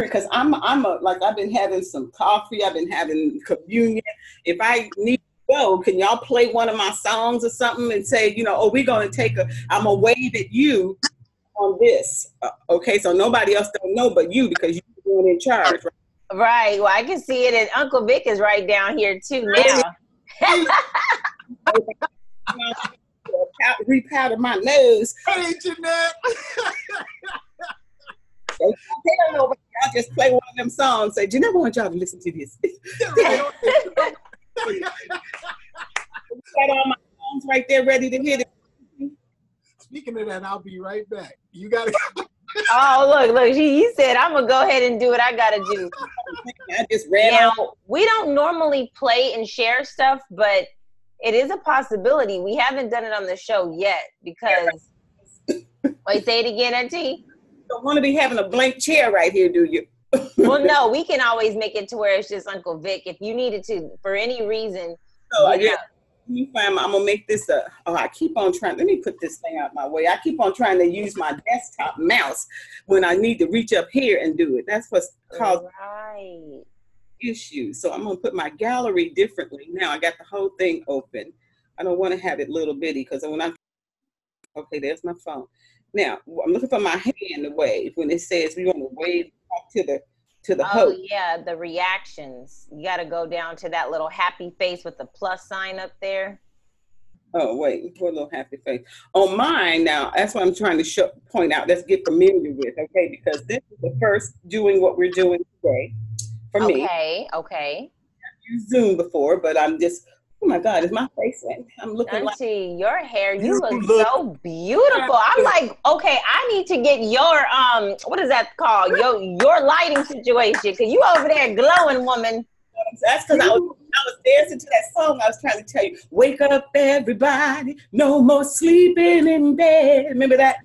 because I'm I'm a, like I've been having some coffee, I've been having communion. If I need to go, can y'all play one of my songs or something and say, you know, oh, we're gonna take a, I'm gonna wave at you on this. Uh, okay, so nobody else don't know but you because you're the one in charge. Right? Right. Well, I can see it, and Uncle Vic is right down here too now. Repowder my nose. Hey, Jeanette. they don't know, but I just play one of them songs. Say, Jeanette, I want y'all to listen to this. Got all my songs right there ready to hit it. Speaking of that, I'll be right back. You gotta. oh look, look! She, he said, "I'm gonna go ahead and do what I gotta do." I just ran now, out. we don't normally play and share stuff, but it is a possibility. We haven't done it on the show yet because. Wait, say it again, Auntie. Don't want to be having a blank chair right here, do you? well, no, we can always make it to where it's just Uncle Vic. If you needed to, for any reason. So, yeah. Let me find I'm gonna make this a. Oh, I keep on trying. Let me put this thing out my way. I keep on trying to use my desktop mouse when I need to reach up here and do it. That's what's caused right. issues. So I'm gonna put my gallery differently now. I got the whole thing open. I don't want to have it little bitty because when I okay, there's my phone. Now I'm looking for my hand to wave when it says we want to wave to the to the oh host. yeah the reactions. You got to go down to that little happy face with the plus sign up there. Oh wait poor little happy face. On mine now that's what i'm trying to show, point out let's get familiar with okay? Because this is the first doing what we're doing today for okay, me. Okay okay. Used zoom before but i'm just oh my god is my face in? i'm looking Auntie, like your hair you, You look, look- so beautiful i'm like okay i need to get your um what is that called your your lighting situation because you over there glowing woman that's because I was, I was dancing to that song I was trying to tell you. Wake up, everybody. No more sleeping in bed. Remember that?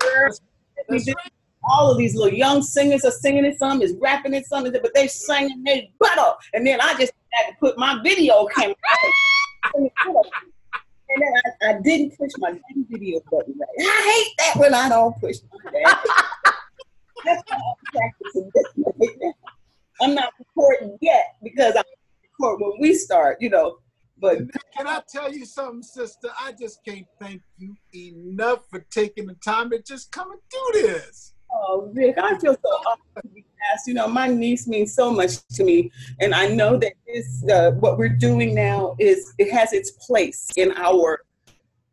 That's did- All of these little young singers are singing it, some is rapping it, some is but they singing their butt off. And then I just had to put my video camera and then I, I didn't push my video button right. I hate that when I don't push my damn That's why I'm practicing this right now. I'm not recording yet because I record when we start, you know. But Can I tell you something, sister? I just can't thank you enough for taking the time to just come and do this. Oh, Rick, I feel so honored to be asked. You know, my niece means so much to me, and I know that this, uh, what we're doing now, is it has its place in our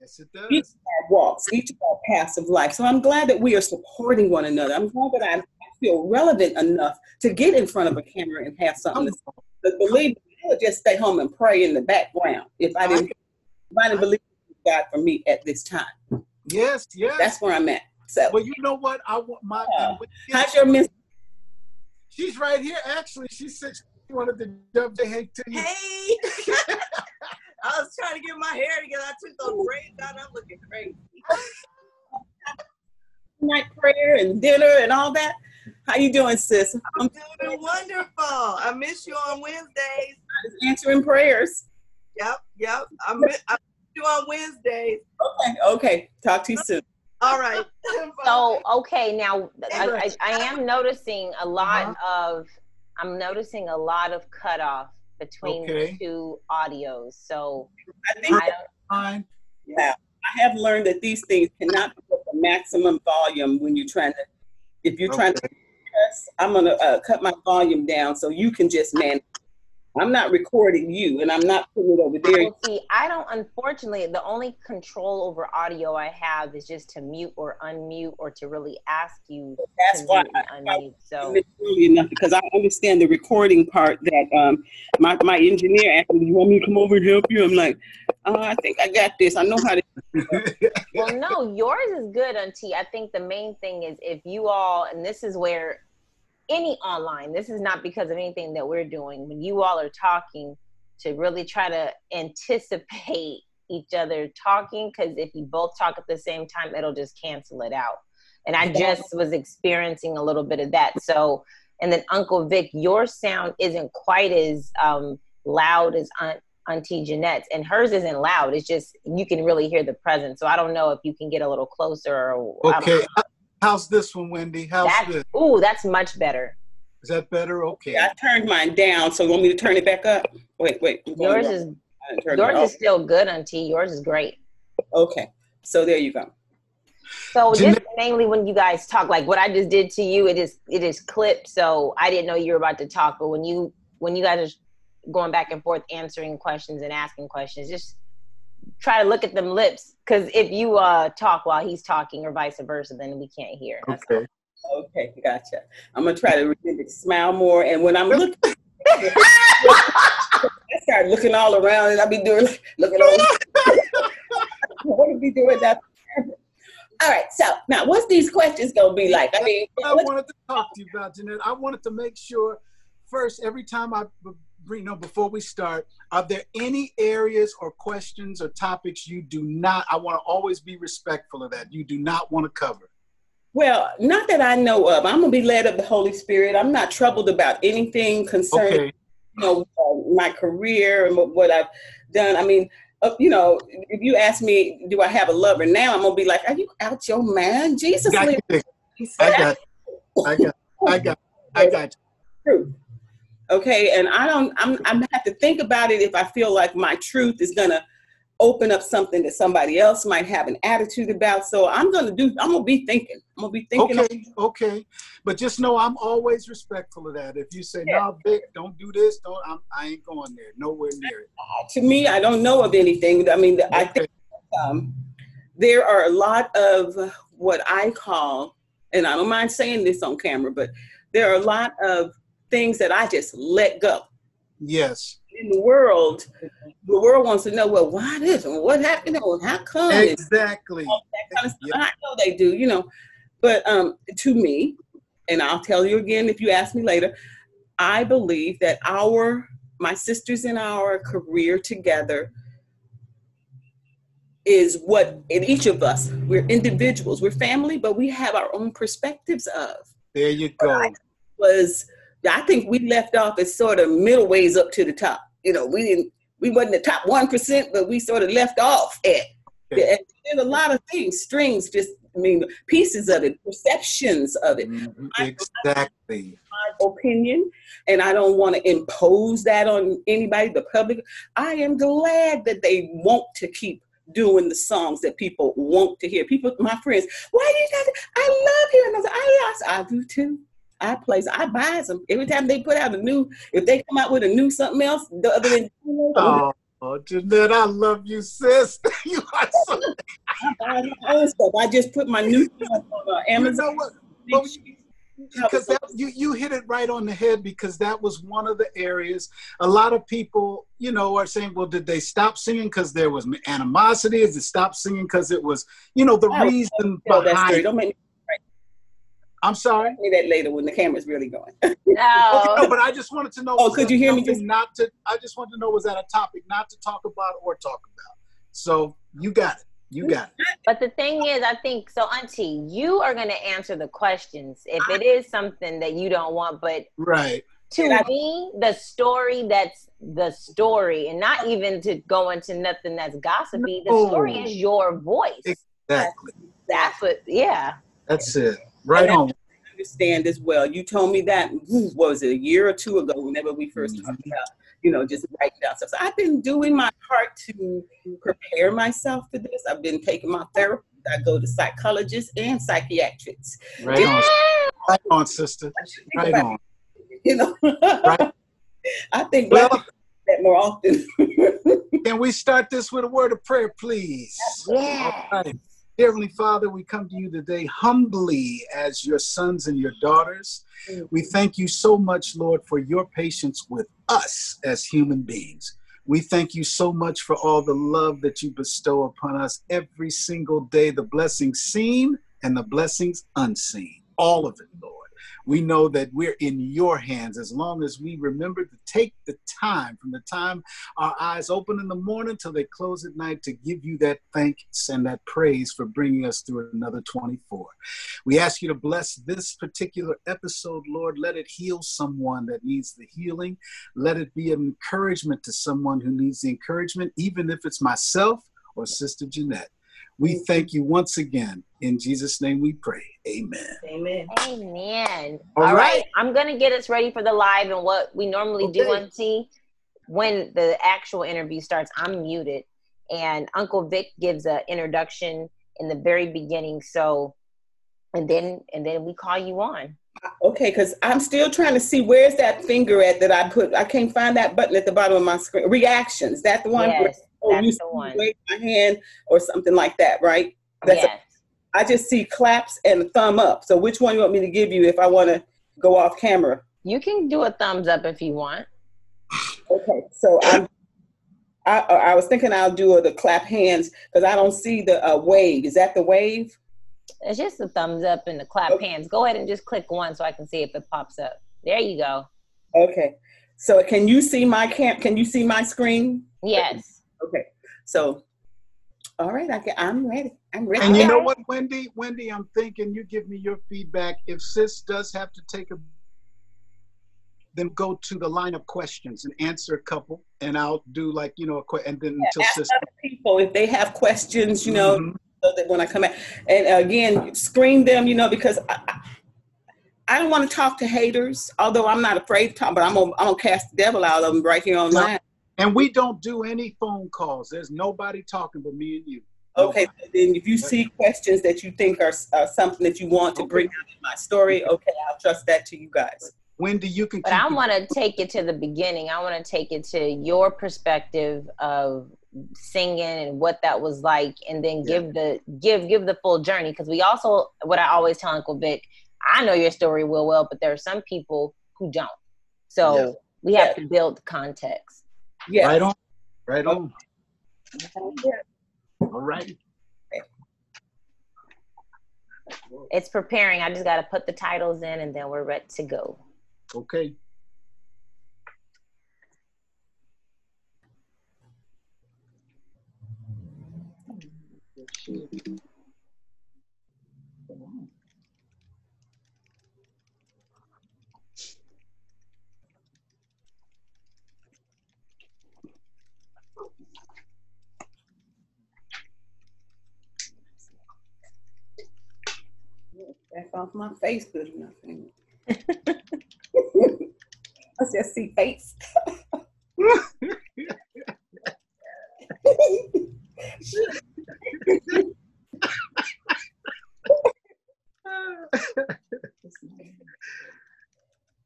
Yes, it each of our walks, each of our paths of life. So I'm glad that we are supporting one another. I'm glad that I feel relevant enough to get in front of a camera and have something to say. But believe me, I would just stay home and pray in the background if I didn't, if I didn't believe God for me at this time. Yes, yes. That's where I'm at. So, well, you know what? I want my. Yeah. how's your miss? She's right here. Actually, she said she wanted to jump the head to you. Hey! I was trying to get my hair together. I took those braids out. I'm looking crazy. Night prayer and dinner and all that. How you doing, sis? I'm Doing wonderful. I miss you on Wednesdays. just answering prayers. Yep, yep. I miss, I miss you on Wednesdays. Okay, okay. Talk to you soon. All right. So okay, now I, I, I am noticing a lot of I'm noticing a lot of cutoff between Okay. the two audios. So I think I don't, Yeah, I have learned that these things cannot be at the maximum volume when you're trying to. If you're trying to, I'm gonna uh, cut my volume down so you can just manage. I'm not recording you, and I'm not putting it over there. well, see, I don't. Unfortunately, the only control over audio I have is just to mute or unmute, or to really ask you That's to why I, unmute. So enough because I understand the recording part. That um, my my engineer asked me, "You want me to come over and help you?" I'm like, uh, "I think I got this. I know how to." well no yours is good auntie i think the main thing is if you all and this is where any online this is not because of anything that we're doing when you all are talking to really try to anticipate each other talking because if you both talk at the same time it'll just cancel it out and i just was experiencing a little bit of that so and then uncle vic your sound isn't quite as um, loud as aunt Auntie Jeanette's, and hers isn't loud. It's just you can really hear the presence. So I don't know if you can get a little closer. Or Okay. Know. How's this one, Wendy? How's That this? ooh, that's much better. Is that better? Okay. I turned mine down, so you want me to turn it back up? Wait, wait. Yours is I didn't turn it yours is still good, Auntie. Yours is great. okay. So there you go. So Jeanette- just mainly when you guys talk, like what I just did to you, it is it is clipped. So I didn't know you were about to talk, but when you when you guys are going back and forth answering questions and asking questions, just try to look at them lips. Because if you uh talk while he's talking or vice versa, then we can't hear. That's all. Okay. Okay, gotcha. I'm gonna try to remember to smile more, and when I'm looking, I start looking all around, and I be doing looking over. what are we doing that? All right. So now, what's these questions gonna be like? I mean, I wanted to talk to you about, Jeanette. I wanted to make sure first, every time I bring, no, before we start, are there any areas or questions or topics you do not? I want to always be respectful of that. You do not want to cover. well, not that I know of. I'm gonna be led of the Holy Spirit. I'm not troubled about anything concerning Okay. you know, uh, my career and what- I've done. I mean, uh, you know, if you ask me, do I have a lover now? I'm gonna be like, are you out your man? Jesus, Got. I got, I got, I got, I got. truth. Okay, and I don't. I'm. I'm have to think about it if I feel like my truth is gonna open up something that somebody else might have an attitude about. So I'm gonna do. I'm gonna be thinking. I'm gonna be thinking. Okay, okay, but just know I'm always respectful of that. If you say, Yeah. "No, Vic, don't do this," don't, I'm, I ain't going there. Nowhere near it. To me, I don't know of anything. I mean, I think. Um, there are a lot of what I call, and I don't mind saying this on camera, but there are a lot of things that I just let go. Yes, In the world, the world wants to know, well, why this and what happened and how come exactly. that kind of stuff. And I know they do, you know. But um, to me, and I'll tell you again if you ask me later, I believe that our my sisters in our career together is what in each of us we're individuals we're family but we have our own perspectives of There you go. was i think we left off as sort of middle ways up to the top you know we didn't we wasn't the top 1% but we sort of left off at Okay. there's a lot of things strings just i mean pieces of it perceptions of it Mhm, Exactly. my opinion and I don't want to impose that on anybody, the public. I am glad that they want to keep doing the songs that people want to hear. People, my friends, why do you guys, I love hearing those. I, I, I do too. I play, I buy them. Every time they put out a new, if they come out with a new something else, the other than Oh, oh, Jeanette, I love you, sis. you are so. I. I just put my new stuff on uh, You Amazon. know what? Well, because that, you you hit it right on the head because that was one of the areas a lot of people you know are saying well did they stop singing because there was animosity is it stop singing because it was you know the I reason Tell that story. behind Don't make me i'm sorry tell me that later when the camera's really going. okay, No. no, but i just wanted to know Oh, could you hear me something just- not to i just wanted to know was that a topic not to talk about or talk about so you got it you got it But the thing is, I think so, Auntie. You are going to answer the questions if it is something that you don't want. But right to I- me, the story that's the story, and not even to go into nothing that's gossipy. The story is your voice. exactly That's what. Yeah. that's it right on understand as well. You told me that what was it a year or two ago? Whenever we 1st Mhm. talked about, you know, just writing down stuff. So I've been doing my part to prepare myself for this. I've been taking my therapy. I go to psychologists and psychiatrists. right on right on sister right about on it, You know, Right. I think well that more often. Can we start this with a word of prayer, please? Yeah. Heavenly Father, we come to you today humbly as your sons and your daughters. We thank you so much, Lord, for your patience with us as human beings. We thank you so much for all the love that you bestow upon us every single day, the blessings seen and the blessings unseen. All of it, Lord. We know that we're in your hands as long as we remember to take the time from the time our eyes open in the morning till they close at night to give you that thanks and that praise for bringing us through another 24. We ask you to bless this particular episode, Lord. Let it heal someone that needs the healing. Let it be an encouragement to someone who needs the encouragement, even if it's myself or Sister Jeanette. We thank you once again. In Jesus' name we pray. Amen. Amen. Amen. All All right. right. I'm gonna get us ready for the live and what we normally do Okay. on T. When the actual interview starts, I'm muted, and Uncle Vic gives an introduction in the very beginning. So, and then and then we call you on. Okay, because I'm still trying to see where's that finger at that I put. I can't find that button at the bottom of my screen. Reactions. That the one? where- Yes, oh, that's the one. Wave my hand or something like that, right? That's yes. I just see claps and a thumb up. So which one you want me to give you if I want to go off camera? you can do a thumbs up if you want. Okay, so I'm. I, I was thinking I'll do the clap hands because I don't see the uh, wave. Is that the wave? It's just the thumbs up and the clap Okay. hands. Go ahead and just click one so I can see if it pops up. There you go. Okay. So can you see my camp? Can you see my screen? Yes. Okay. So, all right. I can, I'm ready. I'm ready. And you know what, Wendy? Wendy, I'm thinking you give me your feedback. If sis does have to take a then go to the line of questions and answer a couple, and I'll do like you know, a que- and then until ask sis. other people if they have questions, you know, Mhm. so that when I come back, and again, screen them, you know, because I, I- I don't want to talk to haters. Although I'm not afraid to talk, but I'm gonna, I'm gonna cast the devil out of them right here online. And we don't do any phone calls. There's nobody talking but me and you. Okay, then if you see questions that you think are, are something that you want to Okay. bring out in my story, okay, I'll trust that to you guys. Wendy, you can. But keep I want to take it to the beginning. I want to take it to your perspective of singing and what that was like, and then Yeah. give the give give the full journey. Because we also, what I always tell Uncle Vic, I know your story real well, but there are some people who don't. So Yeah. we have to build context. Yeah. Right on. Right on. All right. It's preparing. I just got to put the titles in, and then we're ready to go. Okay. That's off my face good enough. I just see face.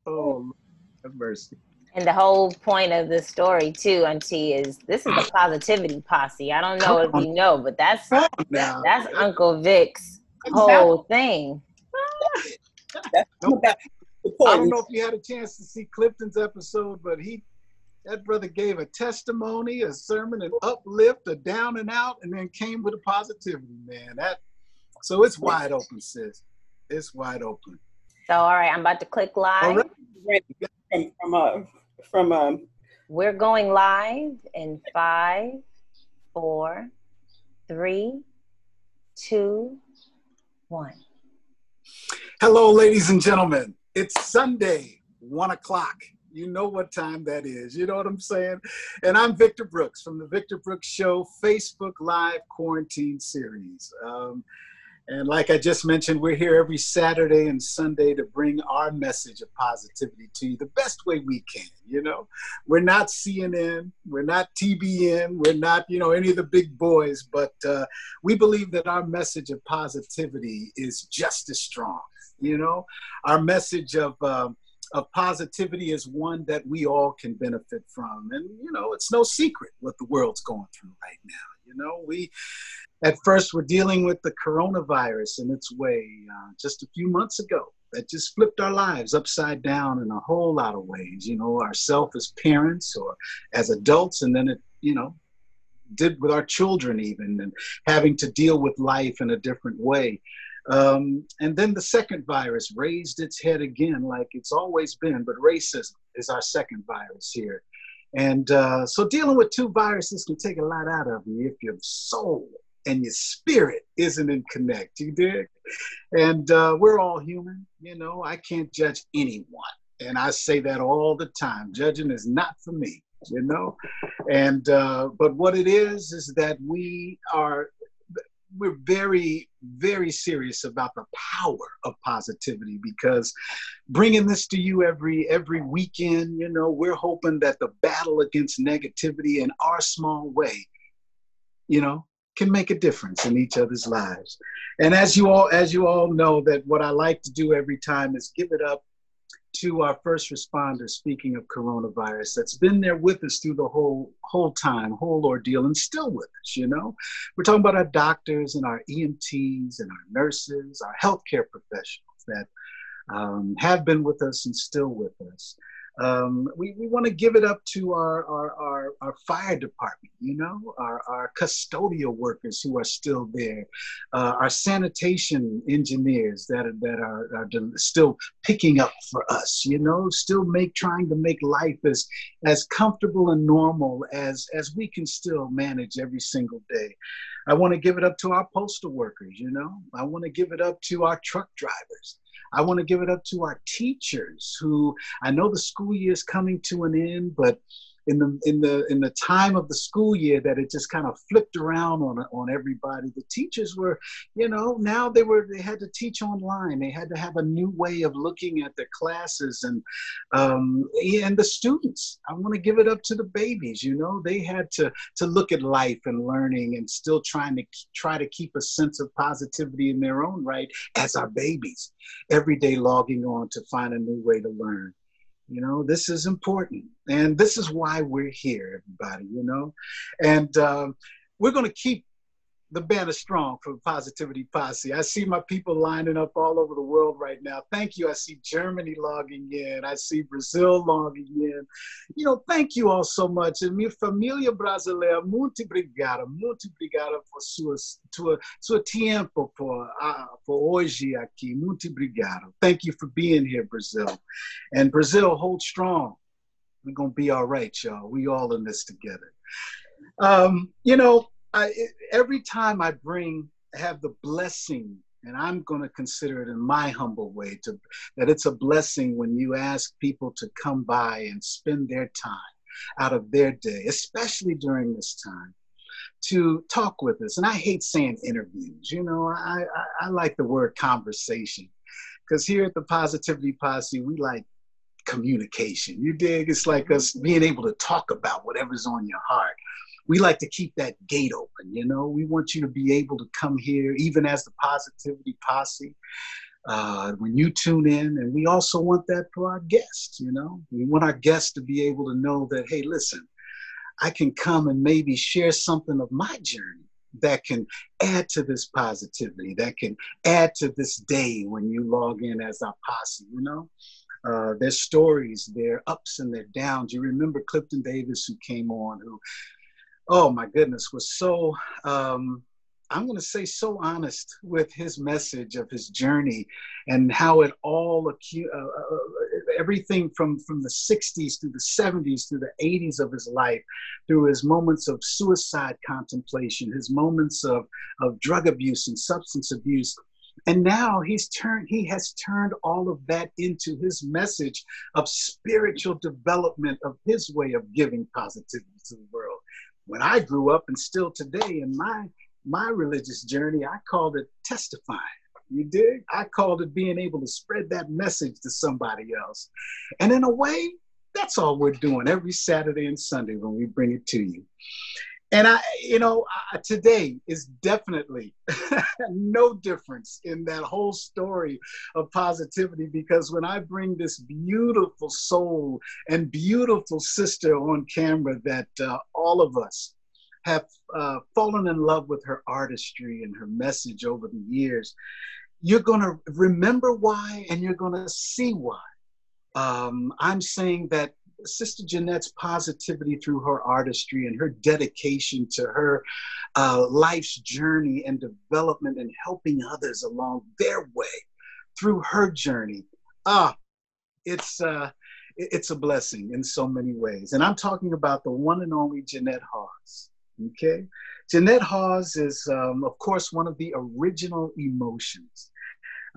Oh, have mercy. And the whole point of the story too, Auntie, is this is the positivity posse. I don't know if you know, but that's Come on now. that's Uncle Vic's whole thing. No, I don't know if you had a chance to see Clifton's episode, but he, that brother gave a testimony, a sermon, an uplift, a down and out, and then came with a positivity, man. That, so it's wide open, sis. It's wide open. So all right, I'm about to click live. All right. from from uh, from um We're going live in five, four, three, two, one. Hello, ladies and gentlemen. It's Sunday, one o'clock. You know what time that is. You know what I'm saying? And I'm Victor Brooks from the Victor Brooks Show Facebook Live Quarantine Series. Um, and like I just mentioned, we're here every Saturday and Sunday to bring our message of positivity to you the best way we can. You know, we're not CNN, we're not TBN, we're not, you know, any of the big boys, but uh, we believe that our message of positivity is just as strong. You know, our message of um, of positivity is one that we all can benefit from, and you know, it's no secret what the world's going through right now. You know, we at first were dealing with the coronavirus in its way uh, just a few months ago. That just flipped our lives upside down in a whole lot of ways. You know, ourselves as parents or as adults, and then it, you know, did with our children even, and having to deal with life in a different way. Um, and then the second virus raised its head again, like it's always been, but racism is our second virus here. And uh, so dealing with two viruses can take a lot out of you if your soul and your spirit isn't in connect. You dig? And uh, we're all human. You know, I can't judge anyone. And I say that all the time. Judging is not for me, you know? And, uh, but what it is, is that we are, we're very very serious about the power of positivity because bringing this to you every every weekend you know we're hoping that the battle against negativity in our small way you know can make a difference in each other's lives. And as you all as you all know that what i like to do every time is give it up to our first responders, speaking of coronavirus, that's been there with us through the whole whole time, whole ordeal, and still with us. You know, we're talking about our doctors and our EMTs and our nurses, our healthcare professionals that um, have been with us and still with us. Um, we, we want to give it up to our, our, our, our, fire department, you know, our, our custodial workers who are still there, uh, our sanitation engineers that are, that are, are still picking up for us, you know, still make trying to make life as, as comfortable and normal as, as we can still manage every single day. I want to give it up to our postal workers, you know, I want to give it up to our truck drivers. I want to give it up to our teachers who I know the school year is coming to an end, but in the in the in the time of the school year that it just kind of flipped around on on everybody. The teachers were you know now they were they had to teach online. They had to have a new way of looking at their classes and um, and the students i want to give it up to the babies you know? They had to to look at life and learning and still trying to try to keep a sense of positivity in their own right as our babies every day logging on to find a new way to learn you know, this is important. And this is why we're here, everybody, you know. And um, we're going to keep the banner strong for Positivity Posse. I see my people lining up all over the world right now. Thank you. I see Germany logging in. I see Brazil logging in. You know, thank you all so much. And minha família brasileira, muito obrigada, muito obrigada por suas, tua, seu tempo por, uh, por hoje aqui. Muito obrigado. Thank you for being here, Brazil. And Brazil, hold strong. We're going to be all right, y'all. We all in this together. Um, you know, I, every time I bring, have the blessing, and I'm going to consider it in my humble way, to that it's a blessing when you ask people to come by and spend their time out of their day, especially during this time, to talk with us. And I hate saying interviews. You know, I I, I like the word conversation, because here at the Positivity Posse, we like communication. You dig? It's like us being able to talk about whatever's on your heart we like to keep that gate open. You know, we want you to be able to come here, even as the Positivity Posse. Uh, when you tune in, and we also want that for our guests. You know, we want our guests to be able to know that, hey, listen, I can come and maybe share something of my journey that can add to this positivity, that can add to this day when you log in as our posse. You know. Uh, their stories, their ups and their downs. You remember Clifton Davis, who came on, who oh my goodness, was so, um, I'm going to say, so honest with his message of his journey and how it all, uh, uh, everything from, from the 60s through the 70s through the 80s of his life, through his moments of suicide contemplation, his moments of, of drug abuse and substance abuse. And now he's turned, he has turned all of that into his message of spiritual development of his way of giving positivity to the world when I grew up and still today in my my religious journey, I called it testifying. You dig? I called it being able to spread that message to somebody else. And in a way, that's all we're doing every Saturday and Sunday when we bring it to you. And I, you know, today is definitely no difference in that whole story of positivity because when I bring this beautiful soul and beautiful sister on camera that uh, all of us have uh, fallen in love with her artistry and her message over the years, you're going to remember why and you're going to see why. Um, I'm saying that Sister Jeanette's positivity through her artistry and her dedication to her uh, life's journey and development and helping others along their way through her journey. Ah, it's uh, it's a blessing in so many ways. And I'm talking about the one and only Jeanette Hawes. Okay, Jeanette Hawes is, um, of course, one of the original emotions.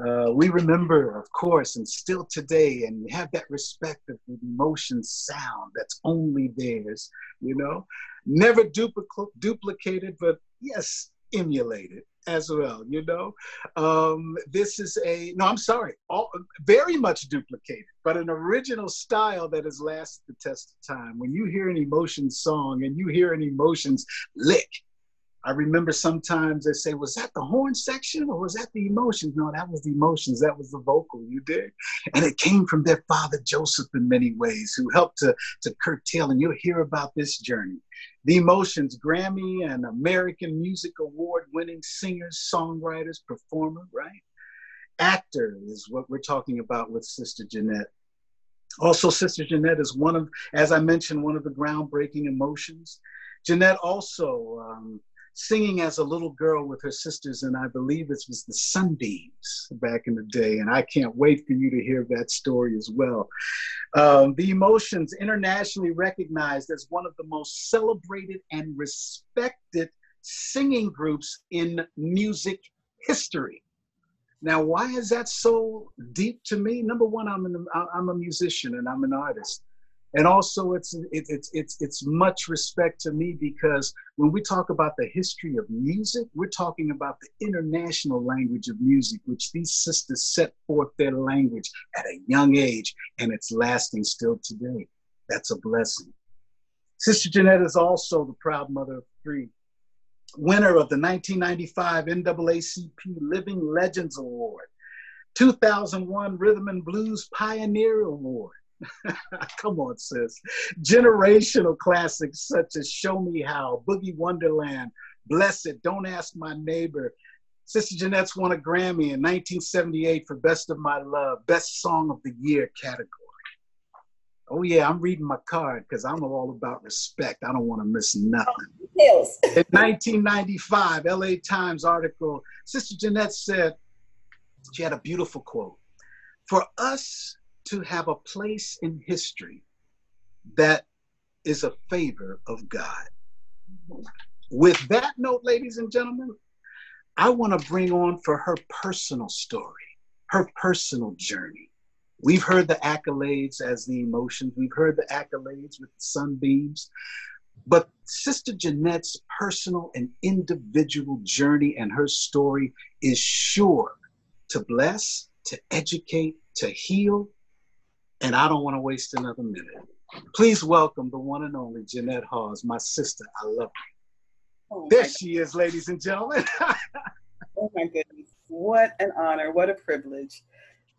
Uh, we remember, of course, and still today, and have that respect of the emotion sound that's only theirs, you know, never duplic- duplicated, but yes, emulated as well, you know. Um, this is a, no, I'm sorry, all, very much duplicated, but an original style that has lasted the test of time. When you hear an emotion song and you hear an emotions lick, I remember sometimes they say, was that the horn section or was that the emotions? No, that was the emotions. That was the vocal, you did. And it came from their father, Joseph, in many ways, who helped to, to curtail. And you'll hear about this journey. The Emotions, Grammy and American Music Award winning singers, songwriters, performer, right? Actor is what we're talking about with Sister Jeanette. Also, Sister Jeanette is one of, as I mentioned, one of the groundbreaking emotions. Jeanette also um, singing as a little girl with her sisters, and I believe it was the Sunbeams back in the day. And I can't wait for you to hear that story as well. Um, the Emotions, internationally recognized as one of the most celebrated and respected singing groups in music history. Now, why is that so deep to me? Number one, I'm, an, I'm a musician and I'm an artist and also it's it's it's it's much respect to me because when we talk about the history of music we're talking about the international language of music which these sisters set forth their language at a young age and it's lasting still today. That's a blessing. Sister jeanette is also the proud mother of three. Winner of the 1995 naacp living legends award 2001 rhythm and blues pioneer award Come on, sis. Generational classics such as Show Me How, Boogie Wonderland, Blessed, Don't Ask My Neighbor. Sister Jeanette's won a Grammy in 1978 for Best of My Love, Best Song of the Year category. Oh, yeah, I'm reading my card because I'm all about respect. I don't want to miss nothing. Oh, in 1995, LA Times article, Sister Jeanette said, she had a beautiful quote. For us to have a place in history that is a favor of God. With that note, ladies and gentlemen, I want to bring on for her personal story, her personal journey. We've heard the accolades as the emotions, we've heard the accolades with the sunbeams, but Sister Jeanette's personal and individual journey and her story is sure to bless, to educate, to heal, and I don't want to waste another minute. Please welcome the one and only Jeanette Hawes, my sister. I love her. Oh there she is, ladies and gentlemen. oh my goodness. What an honor. What a privilege.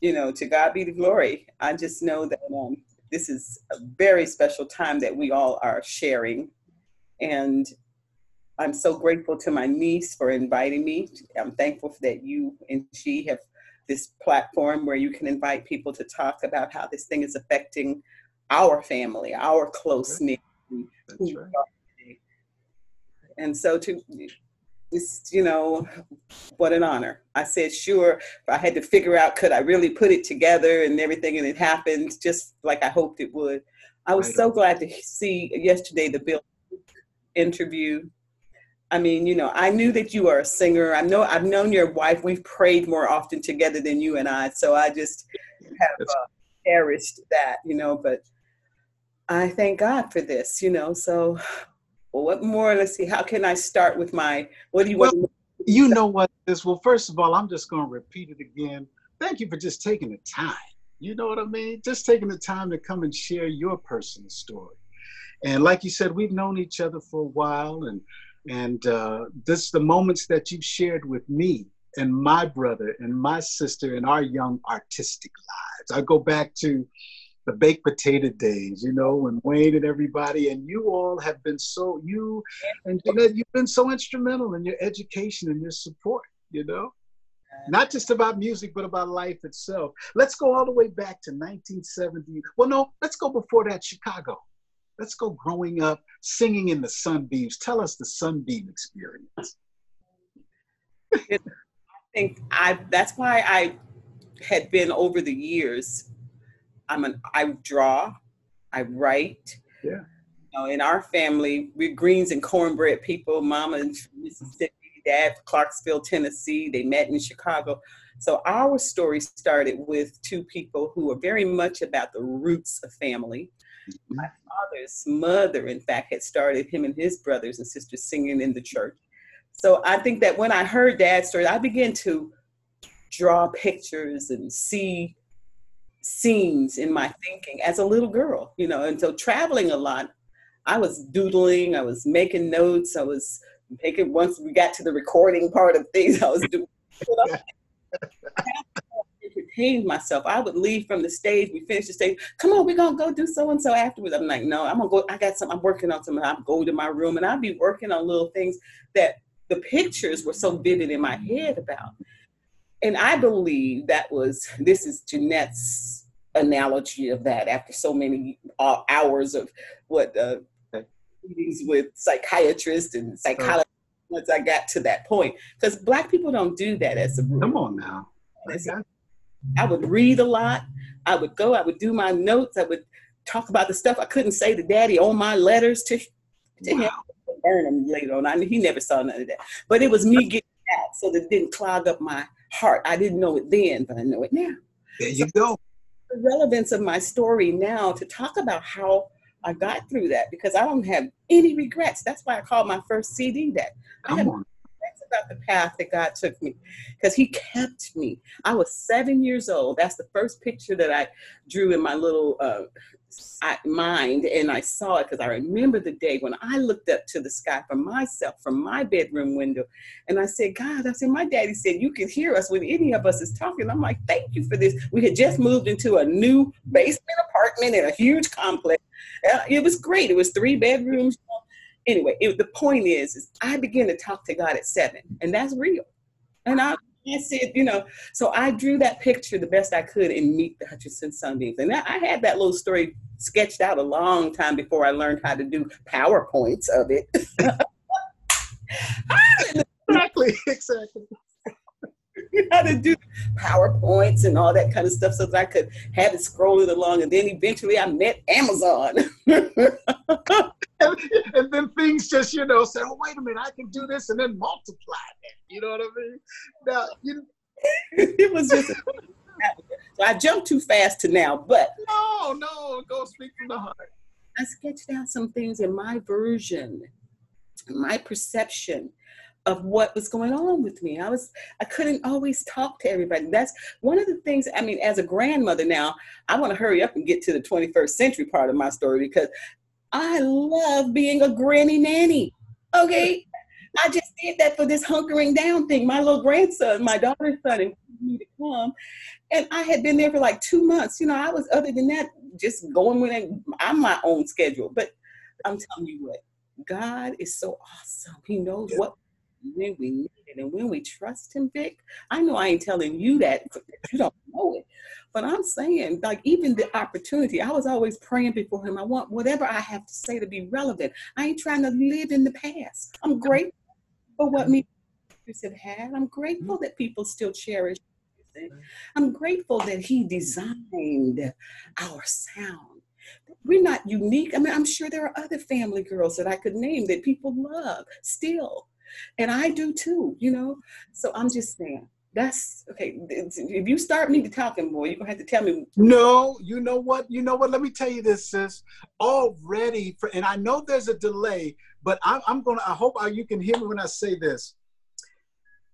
You know, to God be the glory. I just know that um, this is a very special time that we all are sharing. And I'm so grateful to my niece for inviting me. I'm thankful that you and she have this platform where you can invite people to talk about how this thing is affecting our family, our close knit. Right. And so to just, you know, what an honor. I said, sure, I had to figure out could I really put it together and everything, and it happened just like I hoped it would. I was so glad to see yesterday the Bill interview I mean, you know, I knew that you are a singer. I know I've known your wife. We've prayed more often together than you and I. So I just have uh, cherished that, you know. But I thank God for this, you know. So, well, what more? Let's see. How can I start with my? What do you well, want? You know what this? Well, first of all, I'm just going to repeat it again. Thank you for just taking the time. You know what I mean? Just taking the time to come and share your personal story. And like you said, we've known each other for a while, and and uh, this the moments that you've shared with me and my brother and my sister and our young artistic lives. I go back to the baked potato days, you know, when Wayne and everybody, and you all have been so, you and Jeanette, you've been so instrumental in your education and your support, you know, not just about music, but about life itself. Let's go all the way back to 1970. Well, no, let's go before that, Chicago. Let's go growing up singing in the sunbeams. Tell us the sunbeam experience. I think I that's why I had been over the years. I'm an I draw, I write. Yeah. You know, in our family, we're greens and cornbread people. Mama in Mississippi, dad Clarksville, Tennessee. They met in Chicago. So our story started with two people who are very much about the roots of family. My mm-hmm. father's mother, in fact, had started him and his brothers and sisters singing in the church. So I think that when I heard Dad's story, I began to draw pictures and see scenes in my thinking as a little girl, you know. And so traveling a lot, I was doodling, I was making notes, I was making. Once we got to the recording part of things, I was doing. entertained myself. I would leave from the stage. We finished the stage. Come on, we're gonna go do so and so afterwards. I'm like, no, I'm gonna go. I got some. I'm working on something. I'm going to my room and I'd be working on little things that the pictures were so vivid in my head about. And I believe that was this is Jeanette's analogy of that. After so many uh, hours of what uh, meetings with psychiatrists and psychologists. Once I got to that point, because Black people don't do that as a group. Come on now. I would read a lot. I would go, I would do my notes. I would talk about the stuff I couldn't say to daddy on my letters to, to wow. him. Burn them later on. I mean, he never saw none of that. But it was me getting out so that it didn't clog up my heart. I didn't know it then, but I know it now. There you so, go. The relevance of my story now to talk about how I got through that because I don't have any regrets. That's why I called my first CD that. Come I have on about the path that God took me because He kept me. I was seven years old. That's the first picture that I drew in my little uh, mind, and I saw it because I remember the day when I looked up to the sky for myself from my bedroom window, and I said, "God," I said, "My daddy said you can hear us when any of us is talking." I'm like, "Thank you for this." We had just moved into a new basement apartment in a huge complex. Uh, it was great. It was three bedrooms anyway, it, the point is, is I began to talk to God at seven, and that's real. And I, I said, you know, so I drew that picture the best I could in Meet the Hutchinson Sunbeams. And I had that little story sketched out a long time before I learned how to do PowerPoints of it. exactly, exactly. how to do PowerPoints and all that kind of stuff so that I could have it scrolling along. And then eventually I met Amazon. and, and, then things just, you know, say, oh, wait a minute, I can do this and then multiply that. You know what I mean? Now, you know, it was just. so I jumped too fast to now, but. No, no, go speak from the heart. I sketched out some things in my version, my perception of what was going on with me. I was I couldn't always talk to everybody. That's one of the things I mean as a grandmother now, I want to hurry up and get to the 21st century part of my story because I love being a granny nanny. Okay? I just did that for this hunkering down thing. My little grandson, my daughter's son, invited me to come. And I had been there for like two months. You know, I was other than that, just going with it. I'm my own schedule. But I'm telling you what, God is so awesome. He knows yeah. what when we need it and when we trust him, Vic. I know I ain't telling you that you don't know it, but I'm saying, like, even the opportunity, I was always praying before him. I want whatever I have to say to be relevant. I ain't trying to live in the past. I'm grateful for what me have had. I'm grateful that people still cherish. I'm grateful that he designed our sound. We're not unique. I mean, I'm sure there are other family girls that I could name that people love still. And I do too, you know? So I'm just saying, that's okay. If you start me to talking, boy, you're gonna have to tell me. No, you know what? You know what? Let me tell you this, sis. Already, for, and I know there's a delay, but I'm, I'm gonna. I hope uh, you can hear me when I say this.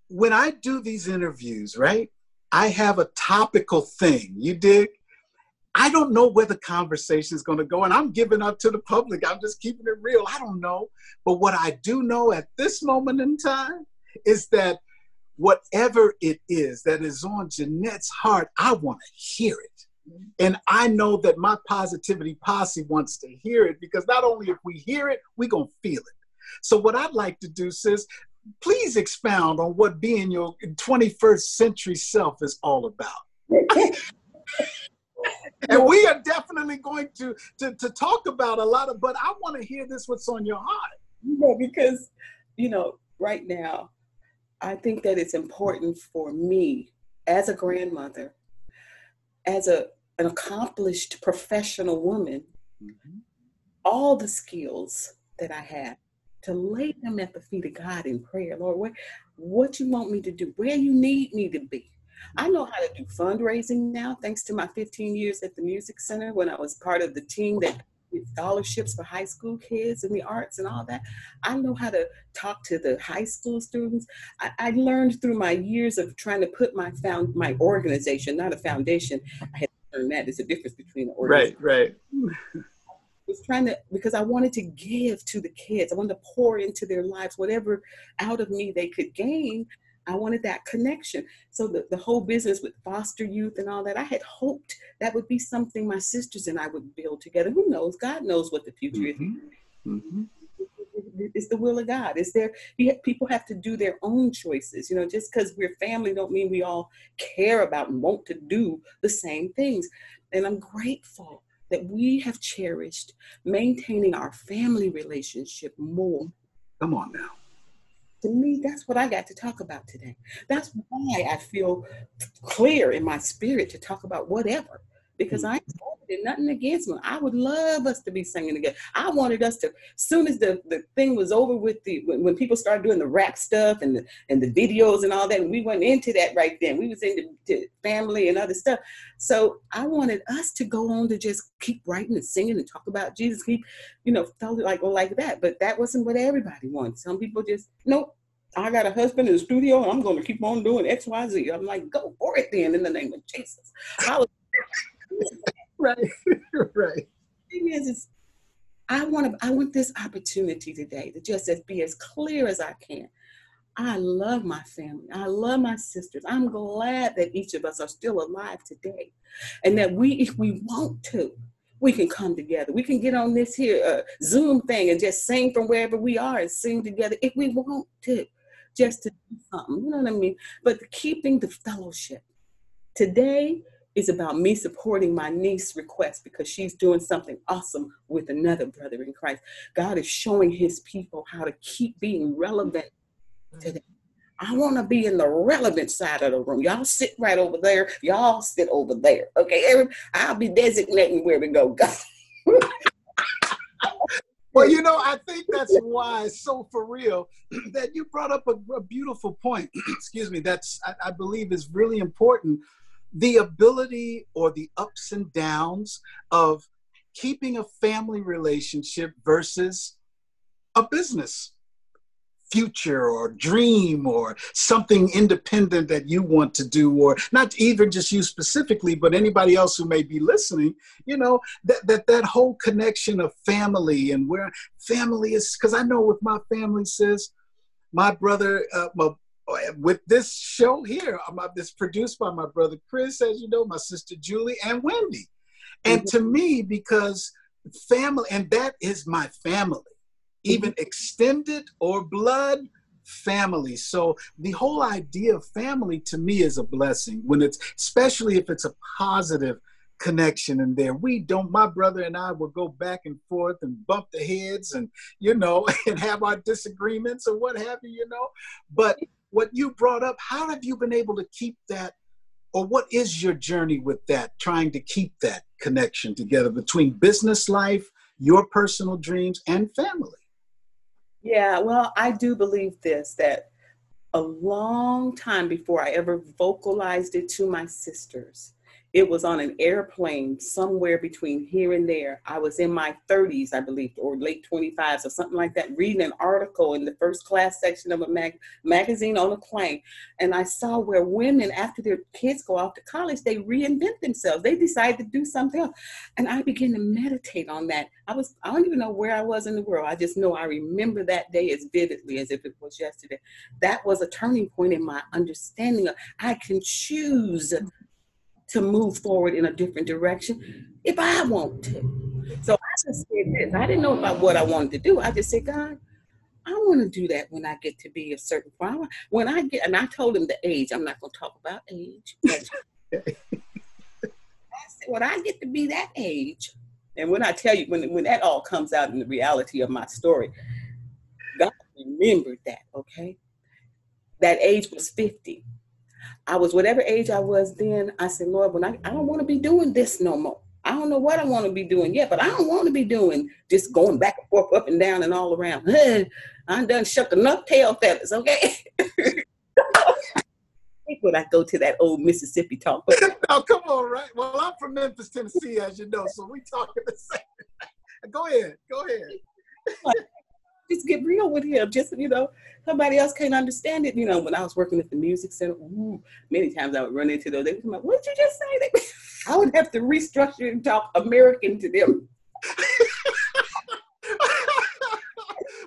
When I do these interviews, right? I have a topical thing. You dig? I don't know where the conversation is going to go, and I'm giving up to the public. I'm just keeping it real. I don't know. But what I do know at this moment in time is that whatever it is that is on Jeanette's heart, I want to hear it. Mm-hmm. And I know that my positivity posse wants to hear it because not only if we hear it, we're going to feel it. So, what I'd like to do, sis, please expound on what being your 21st century self is all about. and we are definitely going to, to to talk about a lot of but i want to hear this what's on your heart you know because you know right now i think that it's important for me as a grandmother as a an accomplished professional woman mm-hmm. all the skills that i have to lay them at the feet of god in prayer lord what, what you want me to do where you need me to be I know how to do fundraising now, thanks to my 15 years at the Music Center when I was part of the team that did scholarships for high school kids in the arts and all that. I know how to talk to the high school students. I, I learned through my years of trying to put my found my organization, not a foundation. I had to learn that. There's a difference between an Right, right. was trying to because I wanted to give to the kids. I wanted to pour into their lives whatever out of me they could gain. I wanted that connection. So the, the whole business with foster youth and all that, I had hoped that would be something my sisters and I would build together. Who knows? God knows what the future Mhm. Mhm. is. It's the will of God. It's there. have- People have to do their own choices. You know, just because we're family don't mean we all care about and want to do the same things. And I'm grateful that we have cherished maintaining our family relationship more Come on now. To me, that's what I got to talk about today. That's why I feel clear in my spirit to talk about whatever. Because mm. I did nothing against them. I would love us to be singing together. I wanted us to, soon as the, the thing was over with the when, when people started doing the rap stuff and the and the videos and all that, and we went into that right then. We was into to family and other stuff. So I wanted us to go on to just keep writing and singing and talk about Jesus, keep, you know, felt like like that. But that wasn't what everybody wants. Some people just, nope, I got a husband in the studio and I'm going to keep on doing X, Y, Z. I'm like, go for it then in the name of Jesus. Right, right. thing is, is I want to, I want this opportunity today to just as be as clear as I can. I love my family. I love my sisters. I'm glad that each of us are still alive today, and that we, if we want to, we can come together. We can get on this here uh, Zoom thing and just sing from wherever we are and sing together if we want to, just to do something. You know what I mean? But keeping the fellowship. Today is about me supporting my niece's request because she's doing something awesome with another brother in Christ. God is showing his people how to keep being relevant today. I want to be in the relevant side of the room. Y'all sit right over there. Y'all sit over there. Okay, I'll be designating where to go. Well, you know, I think that's why it's so for real that you brought up a, a beautiful point. Excuse me. That's I, I believe is really important. The ability or the ups and downs of keeping a family relationship versus a business future or dream or something independent that you want to do or not even just you specifically but anybody else who may be listening you know that that, that whole connection of family and where family is because i know with my family says my brother uh, my, with this show here I'm, it's produced by my brother chris as you know my sister julie and wendy and to me because family and that is my family even mm-hmm. extended or blood family. So the whole idea of family to me is a blessing when it's especially if it's a positive connection in there. We don't my brother and I will go back and forth and bump the heads and you know and have our disagreements or what have you, you know. But what you brought up, how have you been able to keep that or what is your journey with that trying to keep that connection together between business life, your personal dreams and family? Yeah, well, I do believe this that a long time before I ever vocalized it to my sisters, it was on an airplane somewhere between here and there. I was in my 30s, I believe, or late 25s or something like that, reading an article in the first class section of a mag- magazine on a plane. And I saw where women, after their kids go off to college, they reinvent themselves. They decide to do something else. And I began to meditate on that. I was, I don't even know where I was in the world. I just know I remember that day as vividly as if it was yesterday. That was a turning point in my understanding of I can choose to move forward in a different direction if I want to. So I just said this. I didn't know about what I wanted to do. I just said, God, I want to do that when I get to be a certain point. When I get, and I told him the age. I'm not going to talk about age. I said, when I get to be that age, and when I tell you, when when that all comes out in the reality of my story, God remembered that. Okay, that age was 50. I was whatever age I was then. I said, Lord, when I, I don't want to be doing this no more. I don't know what I want to be doing yet, but I don't want to be doing just going back and forth, up and down, and all around. I'm done shook enough tail feathers, okay? when I go to that old Mississippi talk. Oh, come on, right? Well, I'm from Memphis, Tennessee, as you know, so we talking the same. Go ahead. Go ahead. Just get real with him. Just you know, somebody else can't understand it. You know, when I was working at the music center, ooh, many times I would run into those. They would come like, "What did you just say?" I would have to restructure and talk American to them.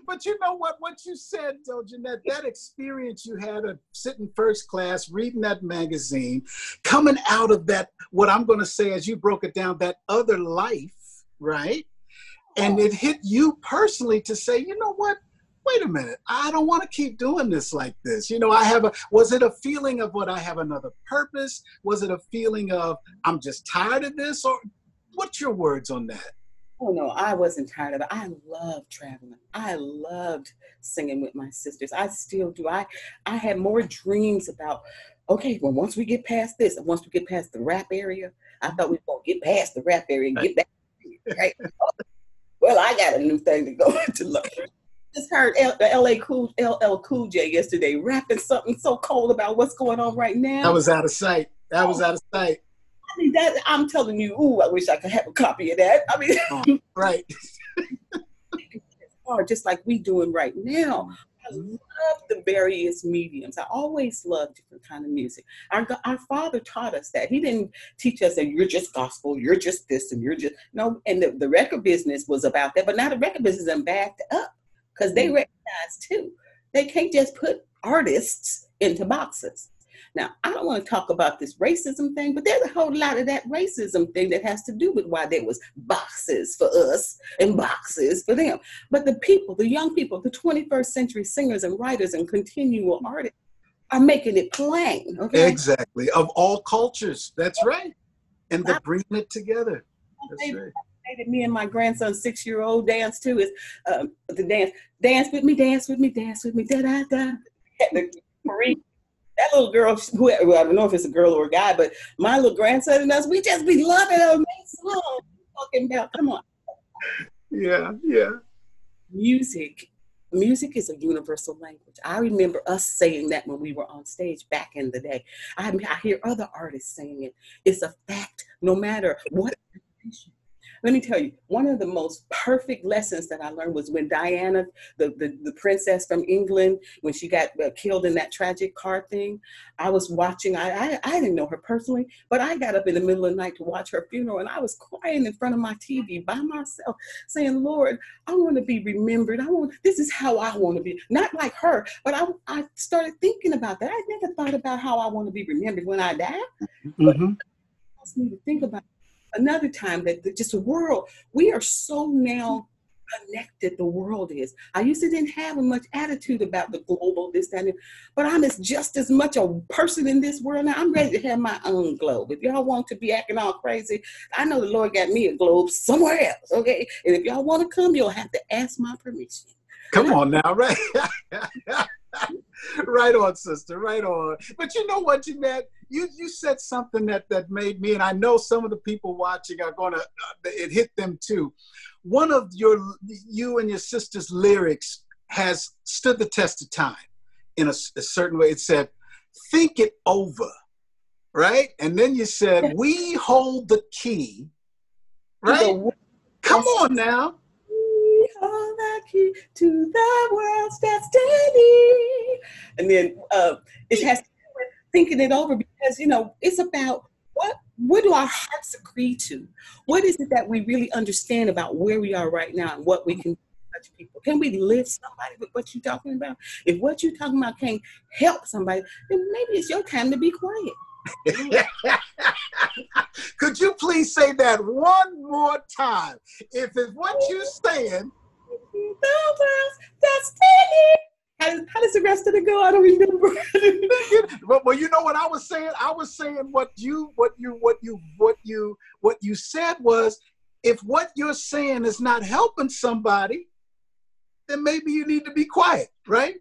but you know what? What you said, though, Jeanette, that experience you had of sitting first class, reading that magazine, coming out of that, what I'm going to say as you broke it down, that other life, right? And it hit you personally to say, you know what? Wait a minute. I don't want to keep doing this like this. You know, I have a, was it a feeling of what I have another purpose? Was it a feeling of I'm just tired of this? Or what's your words on that? Oh no, I wasn't tired of it. I loved traveling. I loved singing with my sisters. I still do. I I had more dreams about okay, well once we get past this, and once we get past the rap area, I thought we were gonna get past the rap area and get back. Right? well, I got a new thing to go to look. Just heard L- the LA Cool LL Cool J yesterday rapping something so cold about what's going on right now. That was out of sight. That was out of sight. I mean, that I'm telling you, ooh, I wish I could have a copy of that. I mean, oh, right. hard, just like we doing right now. I love the various mediums. I always love different kind of music. Our our father taught us that. He didn't teach us that you're just gospel, you're just this, and you're just no. And the, the record business was about that, but now the record business is backed up because they mm-hmm. recognize too. They can't just put artists into boxes. Now, I don't want to talk about this racism thing, but there's a whole lot of that racism thing that has to do with why there was boxes for us and boxes for them. But the people, the young people, the 21st century singers and writers and continual artists are making it plain. Okay? Exactly. Of all cultures. That's right. And they're bringing it together. That's right me and my grandson's six year old dance too is um, the dance dance with me dance with me dance with me da da da Marie that little girl, who I don't know if it's a girl or a guy, but my little grandson and us, we just be loving them song talking about. Come on. Yeah, yeah. Music, music is a universal language. I remember us saying that when we were on stage back in the day. I, I hear other artists saying it. It's a fact, no matter what let me tell you, one of the most perfect lessons that I learned was when Diana, the, the, the princess from England, when she got uh, killed in that tragic car thing, I was watching, I, I, I didn't know her personally, but I got up in the middle of the night to watch her funeral and I was crying in front of my TV by myself saying, Lord, I want to be remembered. I want, this is how I want to be. Not like her, but I, I started thinking about that. I never thought about how I want to be remembered when I die. Mm-hmm. But me to think about another time that just the world, we are so now connected the world is. I used to didn't have a much attitude about the global, this, that, and but I'm as just as much a person in this world now. I'm ready to have my own globe. If y'all want to be acting all crazy, I know the Lord got me a globe somewhere else, okay? And if y'all want to come, you'll have to ask my permission. Come on now, right? right on, sister. Right on. But you know what, Jeanette? You you said something that that made me, and I know some of the people watching are gonna. Uh, it hit them too. One of your you and your sister's lyrics has stood the test of time in a, a certain way. It said, "Think it over." Right, and then you said, "We hold the key." Right, come on now hold the key to the world's destiny. And then uh, it has to do with thinking it over because, you know, it's about what what do our hearts agree to? What is it that we really understand about where we are right now and what we can touch people? Can we lift somebody with what you're talking about? If what you're talking about can't help somebody, then maybe it's your time to be quiet. Could you please say that one more time? If it's what you're saying the world's destiny. How does, how does the rest of it go? I don't remember. but well, you know what I was saying? I was saying what you what you what you what you what you said was if what you're saying is not helping somebody, then maybe you need to be quiet, right?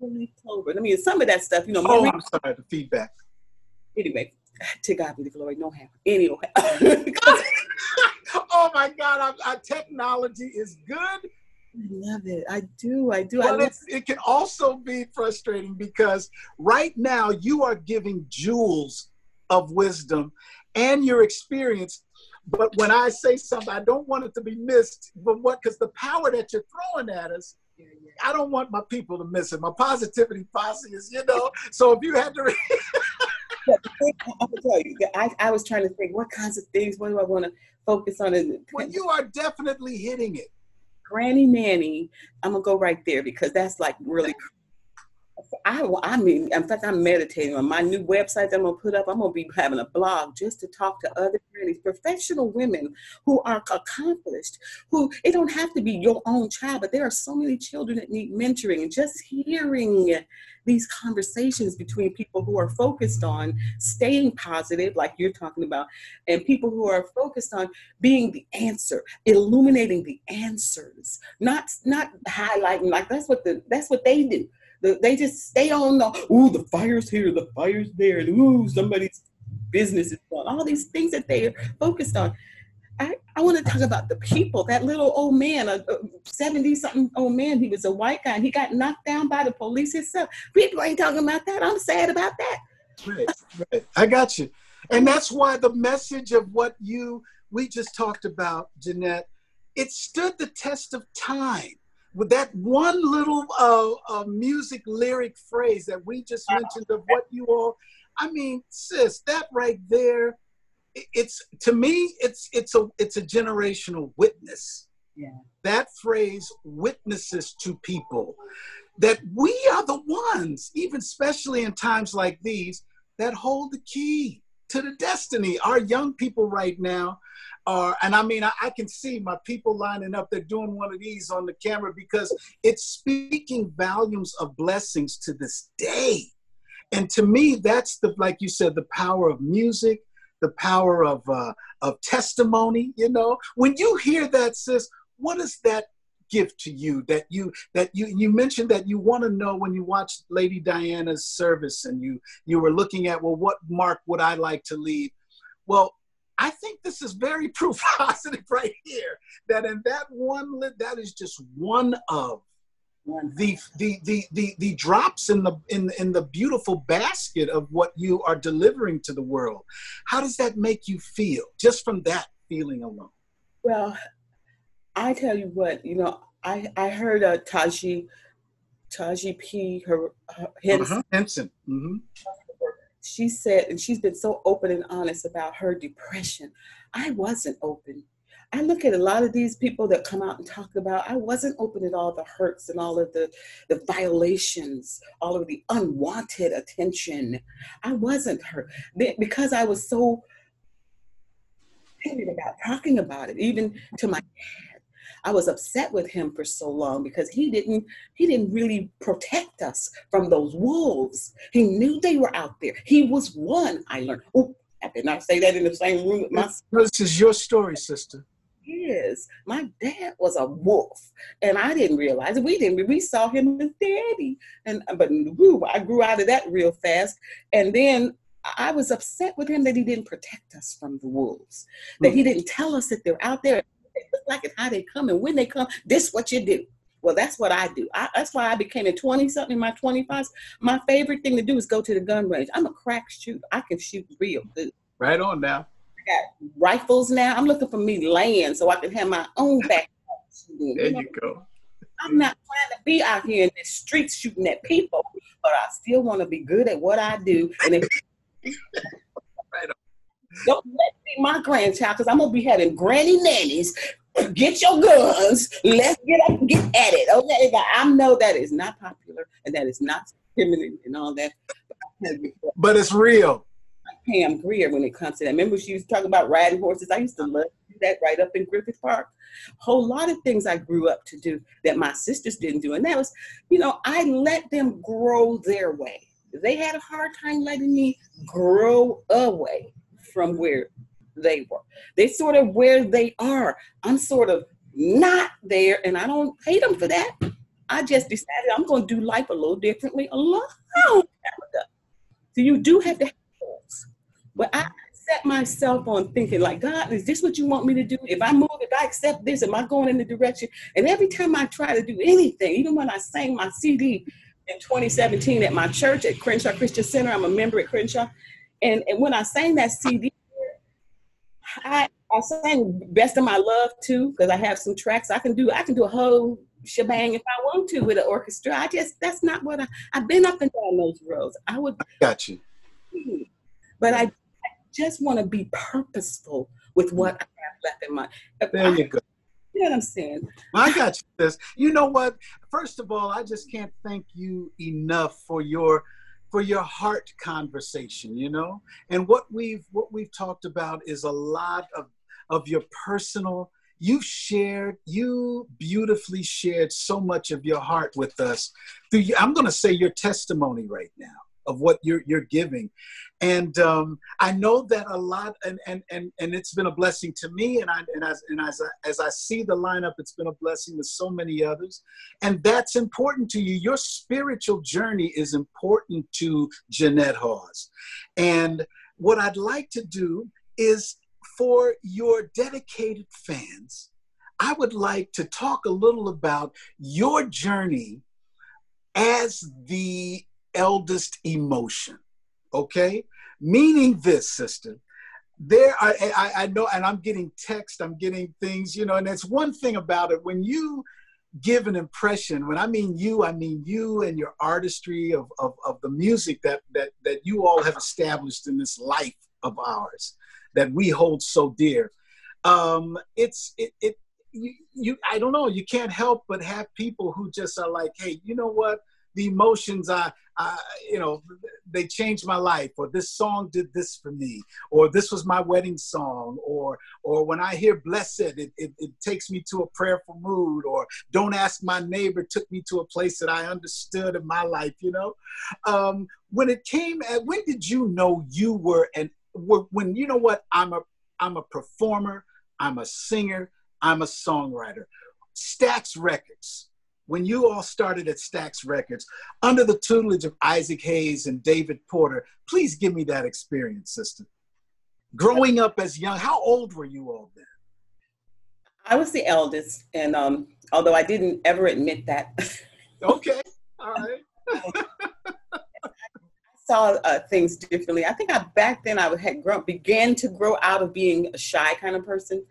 October. I mean, some of that stuff, you know. Oh, I'm sorry, the feedback. Anyway, to God be the glory. No how. Anyway. oh my God, our, our technology is good I love it. I do. I do. But I it can also be frustrating because right now you are giving jewels of wisdom and your experience. but when I say something, I don't want it to be missed. But what? Because the power that you're throwing at us, I don't want my people to miss it. My positivity posse is, you know. So if you had to. I tell you, I, I was trying to think what kinds of things, what do I want to focus on? Well, you are definitely hitting it. Granny Nanny, I'm gonna go right there because that's like really I, I mean, in fact, I'm meditating on my new website that I'm gonna put up. I'm gonna be having a blog just to talk to other grannies, professional women who are accomplished, who it don't have to be your own child, but there are so many children that need mentoring. And just hearing these conversations between people who are focused on staying positive, like you're talking about, and people who are focused on being the answer, illuminating the answers, not not highlighting like that's what the that's what they do the, they just stay on the, ooh, the fire's here, the fire's there, and ooh, somebody's business is going. All these things that they are focused on. I, I want to talk about the people. That little old man, a 70 something old man, he was a white guy, and he got knocked down by the police himself. People ain't talking about that. I'm sad about that. Right, right. I got you. And that's why the message of what you we just talked about, Jeanette, it stood the test of time with that one little uh, uh, music lyric phrase that we just mentioned of what you all, I mean, sis, that right there, it's to me, it's it's a it's a generational witness. Yeah. That phrase witnesses to people that we are the ones, even especially in times like these, that hold the key to the destiny. Our young people right now are, and I mean, I, I, can see my people lining up. They're doing one of these on the camera because it's speaking volumes of blessings to this day. And to me, that's the, like you said, the power of music, the power of uh, of testimony. You know, when you hear that, sis, what does that give to you? That you that you you mentioned that you want to know when you watch Lady Diana's service, and you you were looking at, well, what mark would I like to leave? Well, I think this is very proof positive right here that in that one that is just one of the, the the the the drops in the in in the beautiful basket of what you are delivering to the world. How does that make you feel just from that feeling alone? Well, I tell you what, you know, I I heard uh, Taji Taji P. Her, her Henson. Uh-huh. Henson. Mm-hmm she said, and she's been so open and honest about her depression. I wasn't open. I look at a lot of these people that come out and talk about, I wasn't open at all the hurts and all of the, the violations, all of the unwanted attention. I wasn't hurt because I was so timid about talking about it, even to my I was upset with him for so long because he didn't he didn't really protect us from those wolves. He knew they were out there. He was one. I learned. Oh, I did not say that in the same room with my. This is your story, sister. Yes, my dad was a wolf, and I didn't realize it. We didn't. We saw him as daddy, and but woo, I grew out of that real fast. And then I was upset with him that he didn't protect us from the wolves, that he hmm. didn't tell us that they're out there look like it's how they come and when they come. This what you do. Well, that's what I do. I, that's why I became a 20 something in my 25s. My favorite thing to do is go to the gun range. I'm a crack shooter. I can shoot real good. Right on now. I got rifles now. I'm looking for me land so I can have my own back. There you, know? you go. I'm not trying to be out here in the streets shooting at people, but I still want to be good at what I do. And if right don't let me be my grandchild because I'm gonna be having granny nannies. Get your guns. Let's get up and get at it. Okay, I know that is not popular and that is not feminine and all that. But it's real. Pam Grier when it comes to that. Remember she was talking about riding horses? I used to love to do that right up in Griffith Park. Whole lot of things I grew up to do that my sisters didn't do. And that was, you know, I let them grow their way. They had a hard time letting me grow away from where they were. They sort of where they are. I'm sort of not there, and I don't hate them for that. I just decided I'm going to do life a little differently alone. So you do have to have goals. But I set myself on thinking like, God, is this what you want me to do? If I move, if I accept this, am I going in the direction? And every time I try to do anything, even when I sang my CD in 2017 at my church at Crenshaw Christian Center, I'm a member at Crenshaw, and, and when I sang that CD, I I sang "Best of My Love" too because I have some tracks I can do. I can do a whole shebang if I want to with an orchestra. I just that's not what I. I've been up and down those roads. I would. Got you. But I, I just want to be purposeful with what I have left in my. There you go. You know what I'm saying? I got you. This. You know what? First of all, I just can't thank you enough for your for your heart conversation. You know, and what we've what we've talked about is a lot of of your personal you shared you beautifully shared so much of your heart with us through i'm going to say your testimony right now of what you're you're giving. And um, I know that a lot and, and and and it's been a blessing to me and I and as and as I, as I see the lineup it's been a blessing to so many others. And that's important to you. Your spiritual journey is important to Jeanette Hawes. And what I'd like to do is for your dedicated fans I would like to talk a little about your journey as the eldest emotion. Okay? Meaning this, sister. There are, I, I know, and I'm getting text, I'm getting things, you know, and it's one thing about it. When you give an impression, when I mean you, I mean you and your artistry of, of, of the music that, that, that you all have established in this life of ours that we hold so dear. Um, it's, it, it, you, you, I don't know, you can't help but have people who just are like, hey, you know what? the emotions I, You know, they changed my life, or this song did this for me, or this was my wedding song, or or when I hear blessed, it, it, it takes me to a prayerful mood, or don't ask my neighbor took me to a place that I understood in my life, you know. Um, when it came at when did you know you were and when you know what I'm a I'm a performer, I'm a singer, I'm a songwriter. Stax Records when you all started at Stax Records under the tutelage of Isaac Hayes and David Porter. Please give me that experience, sister. Growing up as young, how old were you all then? I was the eldest, and um, although I didn't ever admit that. okay, all right. I saw uh, things differently. I think I back then I had grown, began to grow out of being a shy kind of person.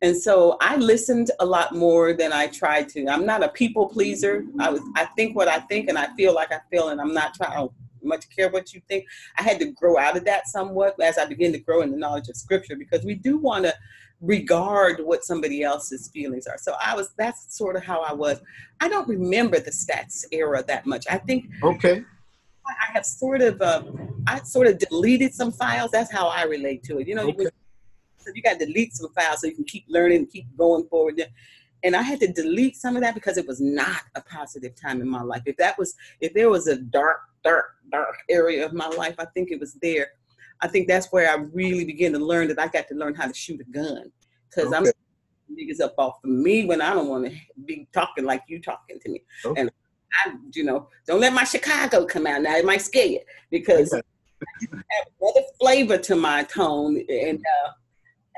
And so I listened a lot more than I tried to. I'm not a people pleaser. I was I think what I think and I feel like I feel and I'm not trying to much care what you think. I had to grow out of that somewhat as I began to grow in the knowledge of scripture because we do want to regard what somebody else's feelings are. So I was that's sort of how I was. I don't remember the Stax era that much. I think Okay. I have sort of uh, I sort of deleted some files. That's how I relate to it. You know, Okay. You you got to delete some files so you can keep learning, and keep going forward. And I had to delete some of that because it was not a positive time in my life. If that was, if there was a dark, dark, dark area of my life, I think it was there. I think that's where I really began to learn that I got to learn how to shoot a gun because I'm niggas up off of me when I don't want to be talking like you talking to me. Okay. And I, you know, don't let my Chicago come out now. It might scare you because Okay. I have another flavor to my tone. And uh,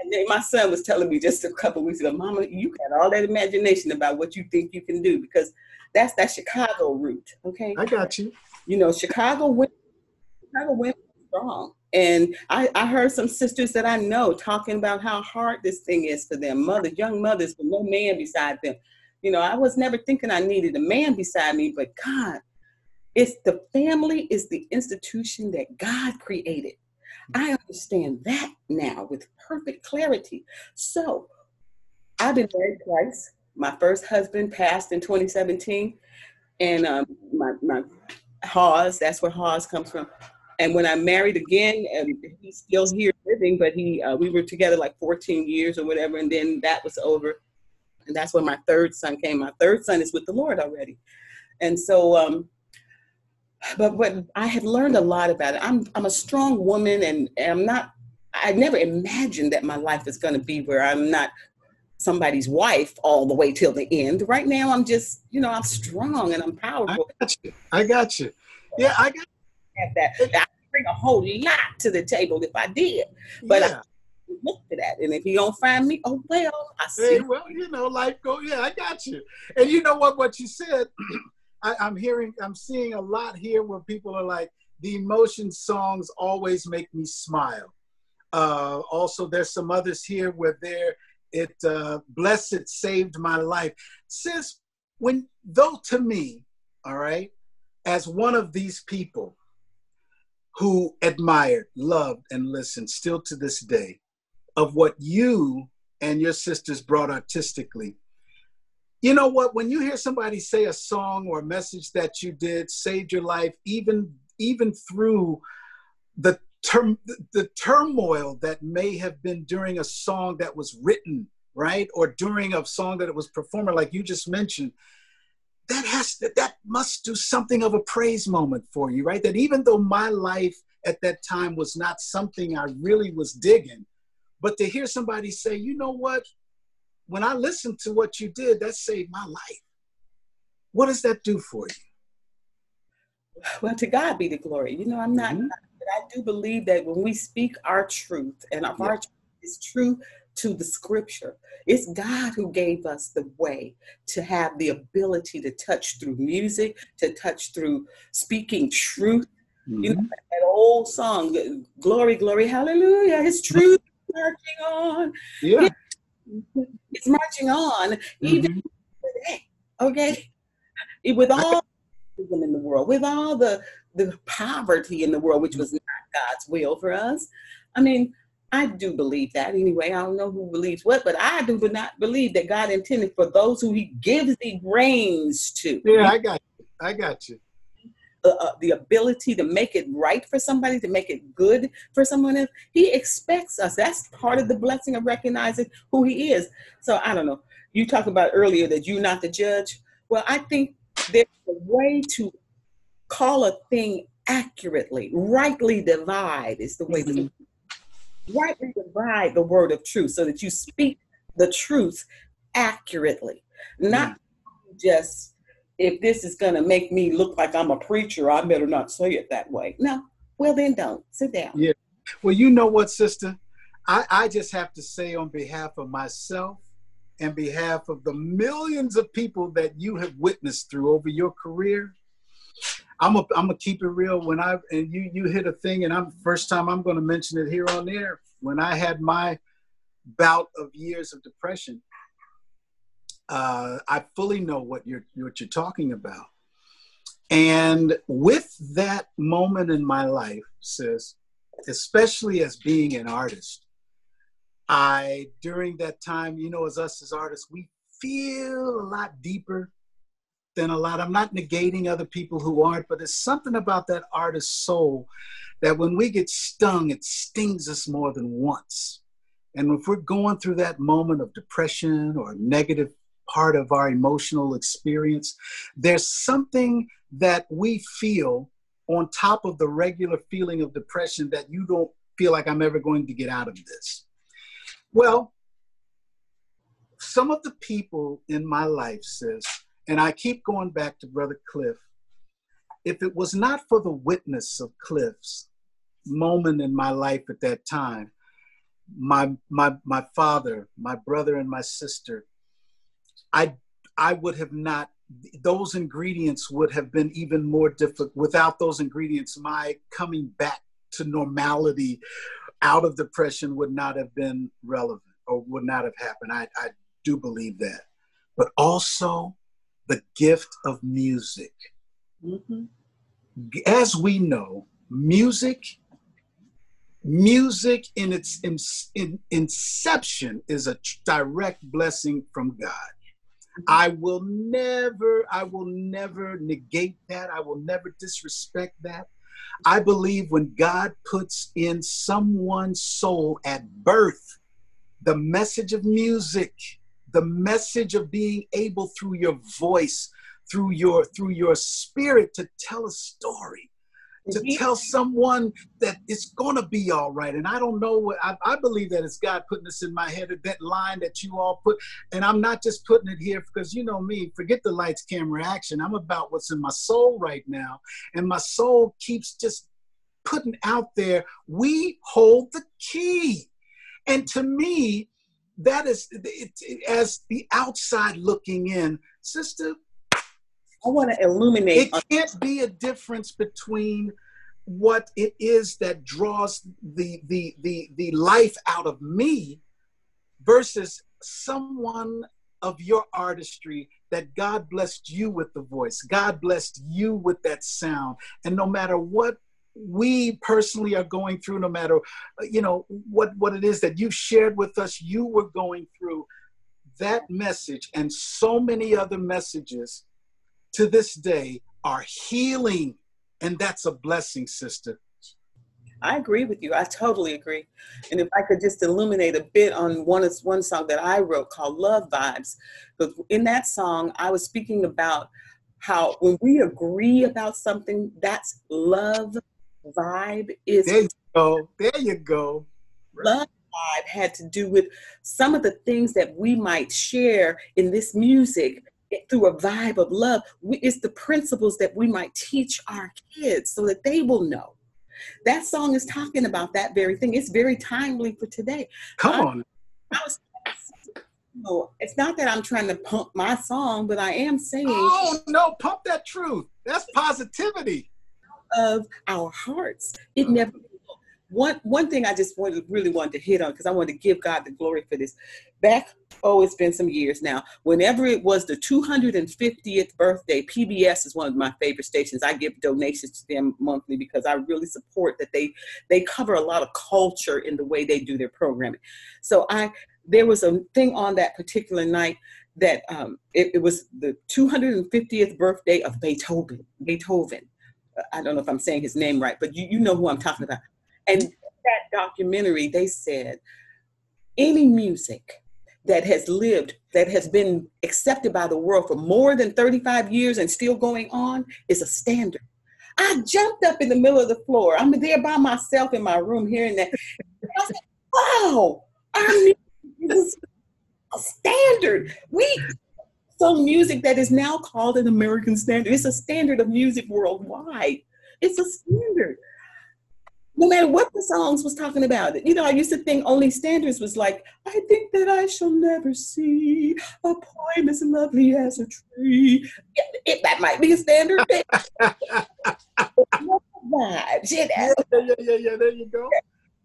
and my son was telling me just a couple weeks ago, Mama, you got all that imagination about what you think you can do because that's that Chicago route. Okay, I got you. you know, Chicago women, Chicago women strong. And I, I heard some sisters that I know talking about how hard this thing is for them, mothers, young mothers with no man beside them. You know, I was never thinking I needed a man beside me, but God, it's the family is the institution that God created. I understand that now with perfect clarity. So I've been married twice. My first husband passed in 2017, and um, my, my Hawes, that's where Hawes comes from. And when I married again, and he's still here living, but he uh, we were together like 14 years or whatever, and then that was over. And that's when my third son came. My third son is with the Lord already. And so um, but but I have learned a lot about it. I'm I'm a strong woman, and, and I'm not. I never imagined that my life is going to be where I'm not somebody's wife all the way till the end. Right now, I'm just you know I'm strong and I'm powerful. I got you. I got you. Yeah, I got I have that. I bring a whole lot to the table if I did. But I- yeah. Look for that, and if you don't find me, oh well, I see. Hey, well, you know, life go. Yeah, I got you. And you know what? What you said, I, I'm hearing, I'm seeing a lot here where people are like, the emotion songs always make me smile. Uh, also, there's some others here where there it uh, blessed saved my life. Sis, when though to me, all right, as one of these people who admired, loved, and listened still to this day of what you and your sisters brought artistically. You know what? When you hear somebody say a song or a message that you did saved your life, even even through the term the turmoil that may have been during a song that was written, right, or during a song that it was performed, like you just mentioned, that has to, that must do something of a praise moment for you, right? That even though my life at that time was not something I really was digging, but to hear somebody say, you know what, when I listened to what you did, that saved my life. What does that do for you? Well, to God be the glory. You know, I'm not, mm-hmm. but I do believe that when we speak our truth and yeah. our truth is true to the scripture. It's God who gave us the way to have the ability to touch through music, to touch through speaking truth. Mm-hmm. You know, that old song, Glory, Glory, Hallelujah, His truth marching on. Yeah. It's marching on, mm-hmm. even today. Okay. With all in the world, with all the the poverty in the world, which was not God's will for us. I mean, I do believe that anyway. I don't know who believes what, but I do not believe that God intended for those who He gives the brains to. Yeah, I got you. I got you. Uh, the ability to make it right for somebody, to make it good for someone else. He expects us. That's part of the blessing of recognizing who He is. So I don't know. You talked about earlier that you're not the judge. Well, I think there's a way to call a thing accurately, rightly divide is the way mm-hmm. to rightly divide the word of truth so that you speak the truth accurately, not just if this is going to make me look like I'm a preacher, I better not say it that way. No, well, then don't. Sit down. Yeah. Well, you know what, sister? I, I just have to say, on behalf of myself and behalf of the millions of people that you have witnessed through over your career, I'm a, I'm gonna keep it real. When I and you you hit a thing, and I'm first time I'm gonna mention it here on air. When I had my bout of years of depression, uh, I fully know what you're what you're talking about. And with that moment in my life, sis, especially as being an artist, I during that time, you know, as us as artists, we feel a lot deeper than a lot. I'm not negating other people who aren't, but there's something about that artist's soul that when we get stung, it stings us more than once. And if we're going through that moment of depression or negative part of our emotional experience, there's something that we feel on top of the regular feeling of depression that you don't feel like I'm ever going to get out of this. Well, some of the people in my life says, and I keep going back to Brother Cliff. If it was not for the witness of Cliff's moment in my life at that time, my my my father, my brother, and my sister, I I would have not those ingredients would have been even more difficult. Without those ingredients, my coming back to normality out of depression would not have been relevant or would not have happened. I, I do believe that. But also the gift of music. Mm-hmm. As we know, music, music in its in, in, inception is a direct blessing from God. I will never, I will never negate that. I will never disrespect that. I believe when God puts in someone's soul at birth the message of music, the message of being able through your voice through your through your spirit to tell a story to tell someone that it's gonna be all right. And i don't know what I, I, believe that it's god putting this in my head that line that you all put. And i'm not just putting it here because you know me forget the lights camera action. I'm about what's in my soul right now. And my soul keeps just putting out there we hold the key. And to me that is it, it, as the outside looking in, sister. I want to illuminate. It can't be a difference between what it is that draws the the the the life out of me versus someone of your artistry that God blessed you with the voice. God blessed you with that sound. And no matter what we personally are going through, no matter you know what what it is that you shared with us, you were going through that message and so many other messages to this day are healing. And that's a blessing, sister. I agree with you. I totally agree. And if I could just illuminate a bit on one one song that I wrote called Love Vibes, but in that song I was speaking about how when we agree about something, that's love vibe is There you go. There you go. Love vibe had to do with some of the things that we might share in this music through a vibe of love. It's the principles that we might teach our kids so that they will know that song is talking about that very thing. It's very timely for today. Come I, on. I was, no, it's not that I'm trying to pump my song, but I am saying. Oh no, pump that truth. That's positivity. Of our hearts. It never one one thing I just wanted really wanted to hit on because I wanted to give God the glory for this. Back, oh, it's been some years now. Whenever it was the 250th birthday, PBS is one of my favorite stations. I give donations to them monthly because I really support that they they cover a lot of culture in the way they do their programming. So I there was a thing on that particular night that um, it, it was the 250th birthday of Beethoven. Beethoven. I don't know if I'm saying his name right, but you, you know who I'm talking about. And mm-hmm. that documentary, they said any music that has lived, that has been accepted by the world for more than 35 years and still going on is a standard. I jumped up in the middle of the floor. I'm there by myself in my room hearing that. I said, wow, our music is a standard. We so music that is now called an American standard. It's a standard of music worldwide. It's a standard no matter what the songs was talking about. You know, I used to think only standards was like, I think that I shall never see a poem as lovely as a tree. It, it, that might be a standard. vibes, you know? yeah, yeah, yeah, yeah, there you go.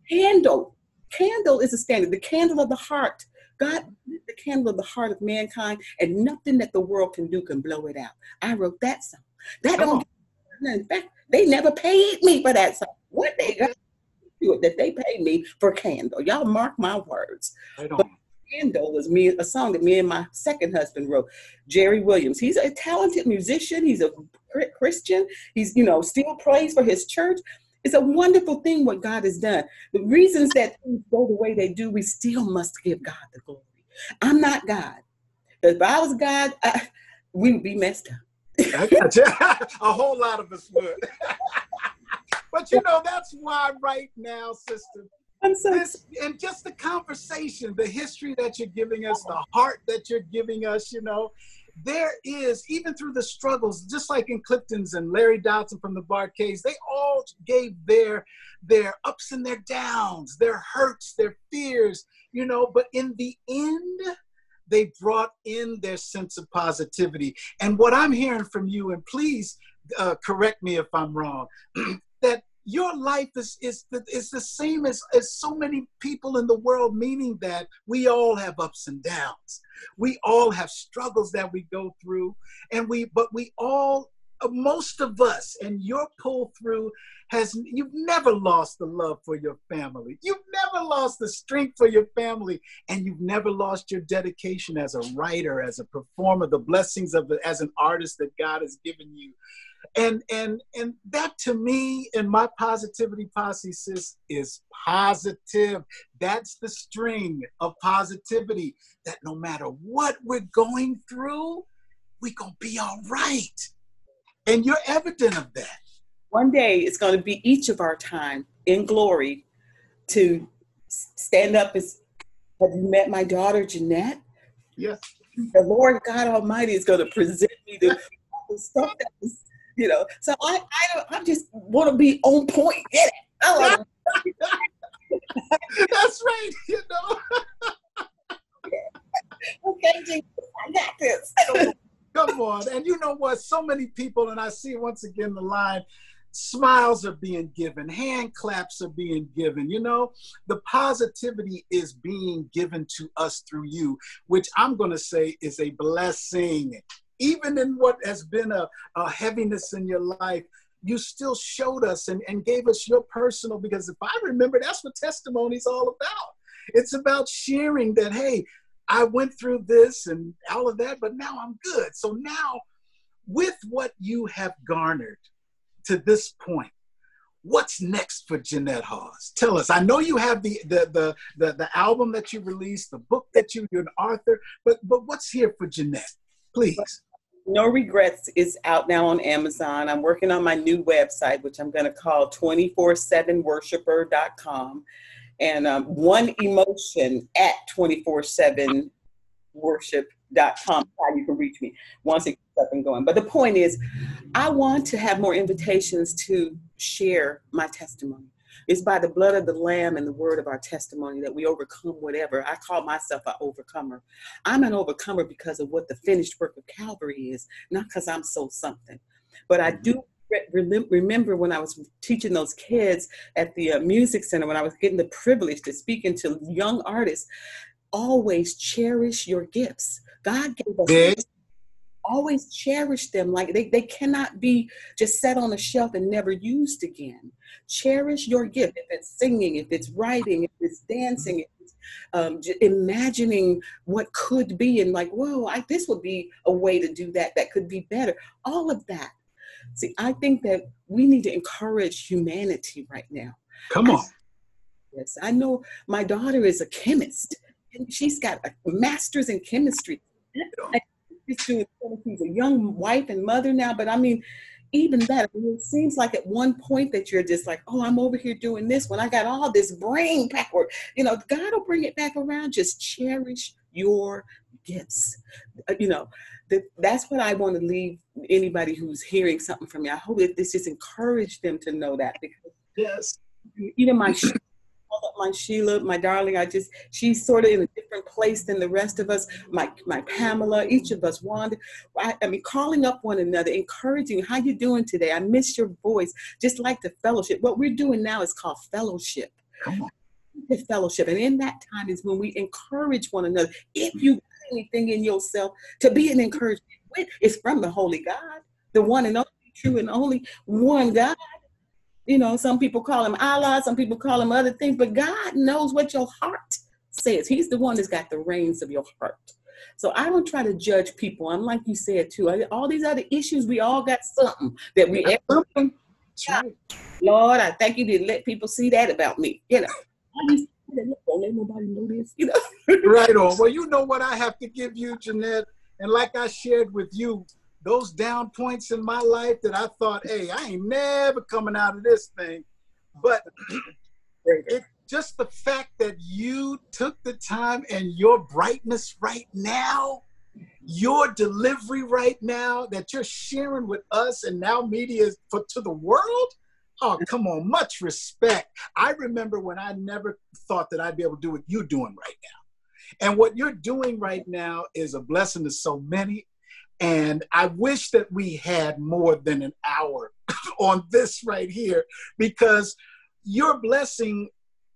Candle. Candle is a standard, the candle of the heart. God, the candle of the heart of mankind, and nothing that the world can do can blow it out. I wrote that song. That Come don't. In fact, they never paid me for that song. What they got that they paid me for Candle. Y'all mark my words. But Candle was me a song that me and my second husband wrote. Jerry Williams. He's a talented musician. He's a Christian. He's you know still prays for his church. It's a wonderful thing what God has done. The reasons that things go the way they do, we still must give God the glory. I'm not God. If I was God, I, we would be messed up. a whole lot of us would. But you know, that's why right now, sister, this, and just the conversation, the history that you're giving us, the heart that you're giving us, you know, there is, even through the struggles, just like in Clifton's and Larry Dodson from the Bar-Kays, they all gave their their ups and their downs, their hurts, their fears, you know, but in the end, they brought in their sense of positivity. And what I'm hearing from you, and please uh, correct me if I'm wrong, your life is, is, the, is the same as, as so many people in the world, meaning that we all have ups and downs. We all have struggles that we go through, and we, but we all, uh, most of us, and your pull through has, you've never lost the love for your family. You've never lost the strength for your family, and you've never lost your dedication as a writer, as a performer, the blessings of it as an artist that God has given you and and and that to me and my positivity posse sis is positive. That's the string of positivity that no matter what we're going through we gonna be all right. And you're evident of that. One day it's going to be each of our time in glory to stand up as have you met my daughter jeanette? Yes. The lord god almighty is going to present me the stuff that was you know. So I, I, I just want to be on point. Get it? That's right. You know. okay, I got this. Come on, and you know what? So many people, and I see once again the line. smiles are being given, hand claps are being given. You know, the positivity is being given to us through you, which I'm going to say is a blessing. Even in what has been a, a heaviness in your life, you still showed us and, and gave us your personal, because if I remember, that's what testimony is all about. It's about sharing that, hey, I went through this and all of that, but now I'm good. So now, with what you have garnered to this point, what's next for Jeanette Hawes? Tell us. I know you have the the the the, the album that you released, the book that you, you're an author, but but what's here for Jeanette? Please. No Regrets is out now on Amazon. I'm working on my new website, which I'm going to call 247worshiper.com. And um, one emotion at 247worship.com. How you can reach me once it gets up and going. But the point is, I want to have more invitations to share my testimony. It's by the blood of the Lamb and the word of our testimony that we overcome whatever. I call myself an overcomer. I'm an overcomer because of what the finished work of Calvary is, not because I'm so something. But I do remember when I was teaching those kids at the uh, music center, when I was getting the privilege to speak into young artists, always cherish your gifts. God gave us always cherish them. Like they, they cannot be just set on a shelf and never used again. Cherish your gift. If it's singing if it's writing if it's dancing if it's um, imagining what could be and like whoa I, this would be a way to do that that could be better. All of that. See i think that we need to encourage humanity right now. Come on. Yes i know my daughter is a chemist and she's got a master's in chemistry she's a young wife and mother now, but I mean, even that, I mean, it seems like at one point that you're just like, oh, I'm over here doing this when I got all this brain power. You know, God will bring it back around. Just cherish your gifts. Uh, you know, that, that's what I want to leave anybody who's hearing something from me. I hope that this just encourage them to know that because yes, even my my Sheila, my darling. I just she's sort of in a different place than the rest of us. My my Pamela, each of us wanted. I, I mean, calling up one another, encouraging. How you doing today? I miss your voice. Just like the fellowship. What we're doing now is called fellowship. Come on. The fellowship, and in that time is when we encourage one another. If you got anything in yourself to be an encouragement with, it's from the Holy God, the one and only true and only one God you know, some people call him Allah, some people call him other things, but God knows what your heart says. He's the one that's got the reins of your heart. So I don't try to judge people. I'm like you said too. all these other issues, we all got something that we. Something. Right. Lord, I thank you to let people see that about me. You know, don't let nobody know this. You know. right on. Well, you know what I have to give you, Jeanette, and like I shared with you, those down points in my life that I thought, hey, I ain't never coming out of this thing. But it just the fact that you took the time and your brightness right now, your delivery right now that you're sharing with us and now media for to the world. Oh, come on, much respect. I remember when I never thought that I'd be able to do what you're doing right now. And what you're doing right now is a blessing to so many. And I wish that we had more than an hour on this right here because your blessing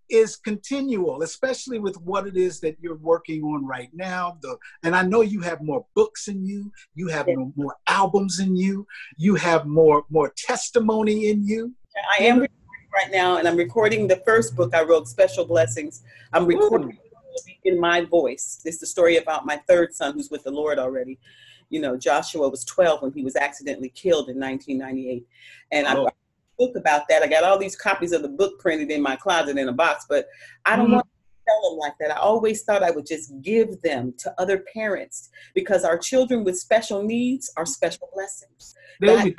is continual, especially with what it is that you're working on right now. The, and I know you have more books in you, you have yeah. more, albums in you, you have more more testimony in you. I am mm-hmm. recording right now, and I'm recording the first book I wrote, Special Blessings. I'm mm. recording Ooh. in my voice. It's the story about my third son who's with the Lord already you know, Joshua was 12 when he was accidentally killed in 1998. And oh. I book about that. I got all these copies of the book printed in my closet in a box, but I don't mm-hmm. want to tell them like that. I always thought I would just give them to other parents because our children with special needs are special blessings. God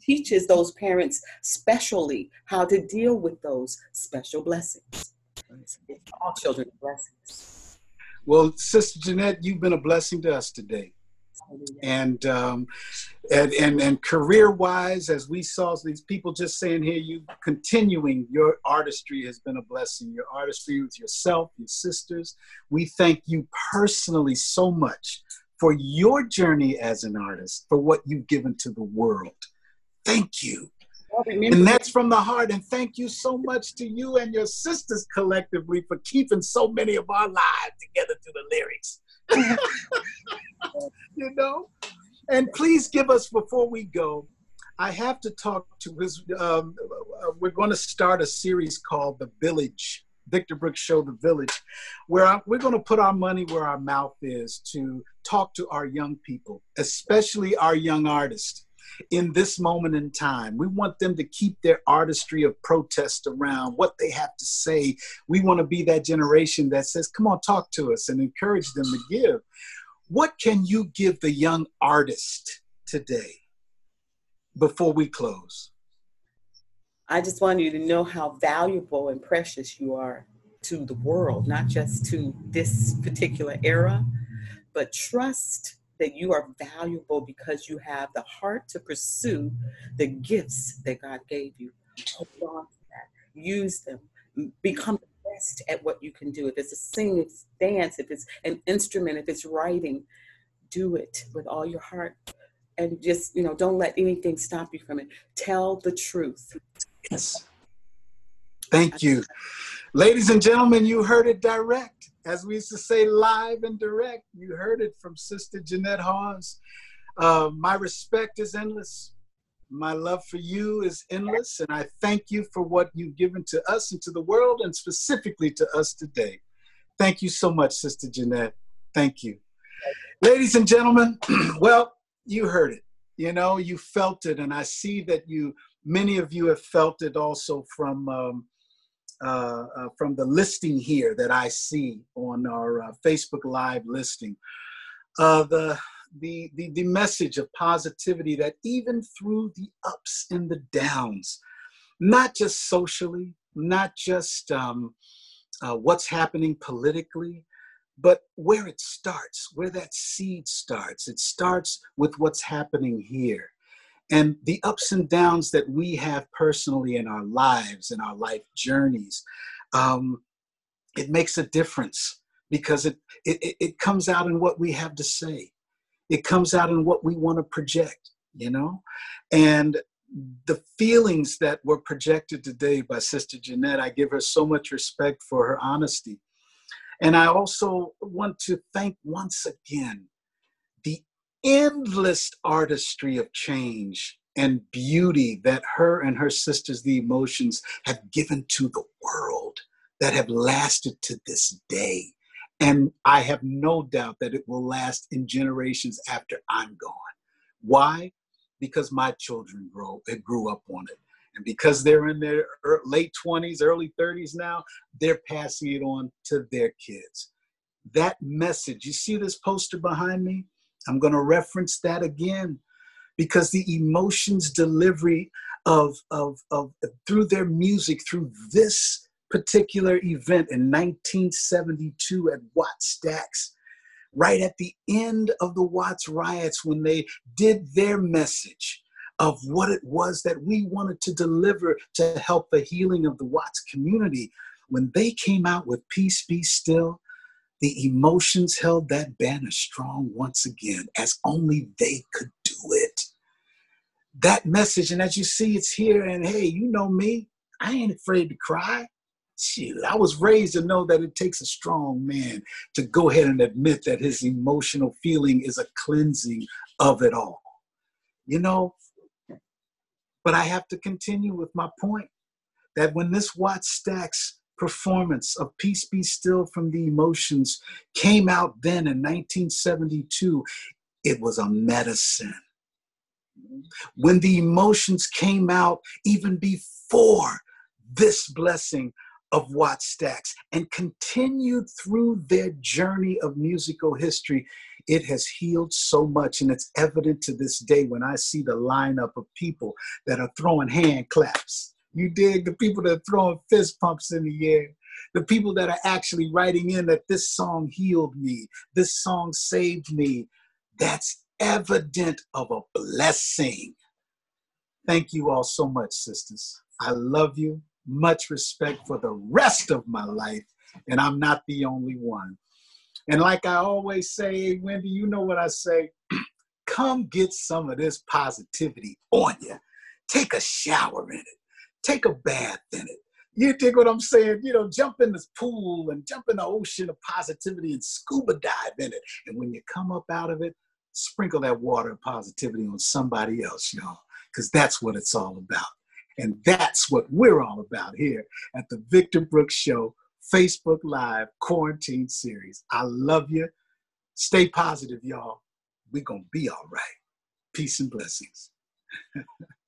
teaches those parents specially how to deal with those special blessings. all children blessings. Well, Sister Jeanette, you've been a blessing to us today. And, um, and and and career wise, as we saw these people just saying here, you continuing your artistry has been a blessing. Your artistry with yourself, your sisters. We thank you personally so much for your journey as an artist, for what you've given to the world. Thank you. And that's from the heart. And thank you so much to you and your sisters collectively for keeping so many of our lives together through the lyrics. you know? And please give us, before we go, I have to talk to, um, uh, we're going to start a series called The Village Victor Brooks Show, The Village, where we're going to put our money where our mouth is to talk to our young people, especially our young artists in this moment in time. We want them to keep their artistry of protest around what they have to say. We want to be that generation that says, come on, talk to us and encourage them to give. What can you give the young artist today before we close? I just want you to know how valuable and precious you are to the world, not just to this particular era, but trust that you are valuable because you have the heart to pursue the gifts that God gave you. Hold on to that. Use them. Become the best at what you can do. If it's a sing, it's dance, if it's an instrument, if it's writing, do it with all your heart. And just, you know, don't let anything stop you from it. Tell the truth. Yes. Thank you. Ladies and gentlemen, you heard it direct. As we used to say, live and direct. You heard it from Sister Jeanette Hawes. Uh, my respect is endless. My love for you is endless. And I thank you for what you've given to us and to the world, and specifically to us today. Thank you so much, Sister Jeanette. Thank you. Ladies and gentlemen, well, you heard it. You know, you felt it. And I see that you Many of you have felt it also from um, uh, uh, from the listing here that I see on our uh, Facebook Live listing. Uh, the, the, the, the message of positivity that even through the ups and the downs, not just socially, not just um, uh, what's happening politically, but where it starts, where that seed starts. It starts with what's happening here and the ups and downs that we have personally in our lives in our life journeys um, it makes a difference because it, it it comes out in what we have to say. It comes out in what we want to project you know? And the feelings that were projected today by sister jeanette i give her so much respect for her honesty. And i also want to thank once again endless artistry of change and beauty that her and her sisters, the emotions, have given to the world that have lasted to this day. And I have no doubt that it will last in generations after I'm gone. Why? Because my children grow, eh, grew up on it. And because they're in their late 20s, early 30s now, they're passing it on to their kids. That message, you see this poster behind me? I'm going to reference that again because the emotions delivery of, of, of through their music, through this particular event in 1972 at Wattstax, right at the end of the Watts riots when they did their message of what it was that we wanted to deliver to help the healing of the Watts community. When they came out with Peace Be Still, the emotions held that banner strong once again, as only they could do it. That message, and as you see, it's here, and hey, you know me, I ain't afraid to cry. Shoot, I was raised to know that it takes a strong man to go ahead and admit that his emotional feeling is a cleansing of it all. You know, but I have to continue with my point that when this Wattstax performance of Peace Be Still from the Emotions came out then in 1972, it was a medicine. When the emotions came out, even before this blessing of Wattstax and continued through their journey of musical history, it has healed so much. And it's evident to this day when I see the lineup of people that are throwing hand claps you dig? The people that are throwing fist pumps in the air. The people that are actually writing in that this song healed me, this song saved me. That's evident of a blessing. Thank you all so much, sisters. I love you. Much respect for the rest of my life. And I'm not the only one. And like I always say, Wendy, you know what I say? Come get some of this positivity on you take a shower in it, take a bath in it. You dig what I'm saying? You know, jump in this pool and jump in the ocean of positivity and scuba dive in it. And when you come up out of it, sprinkle that water of positivity on somebody else, y'all, because that's what it's all about. And that's what we're all about here at the Victor Brooks Show Facebook Live quarantine series. I love you. Stay positive, y'all. We're going to be all right. Peace and blessings.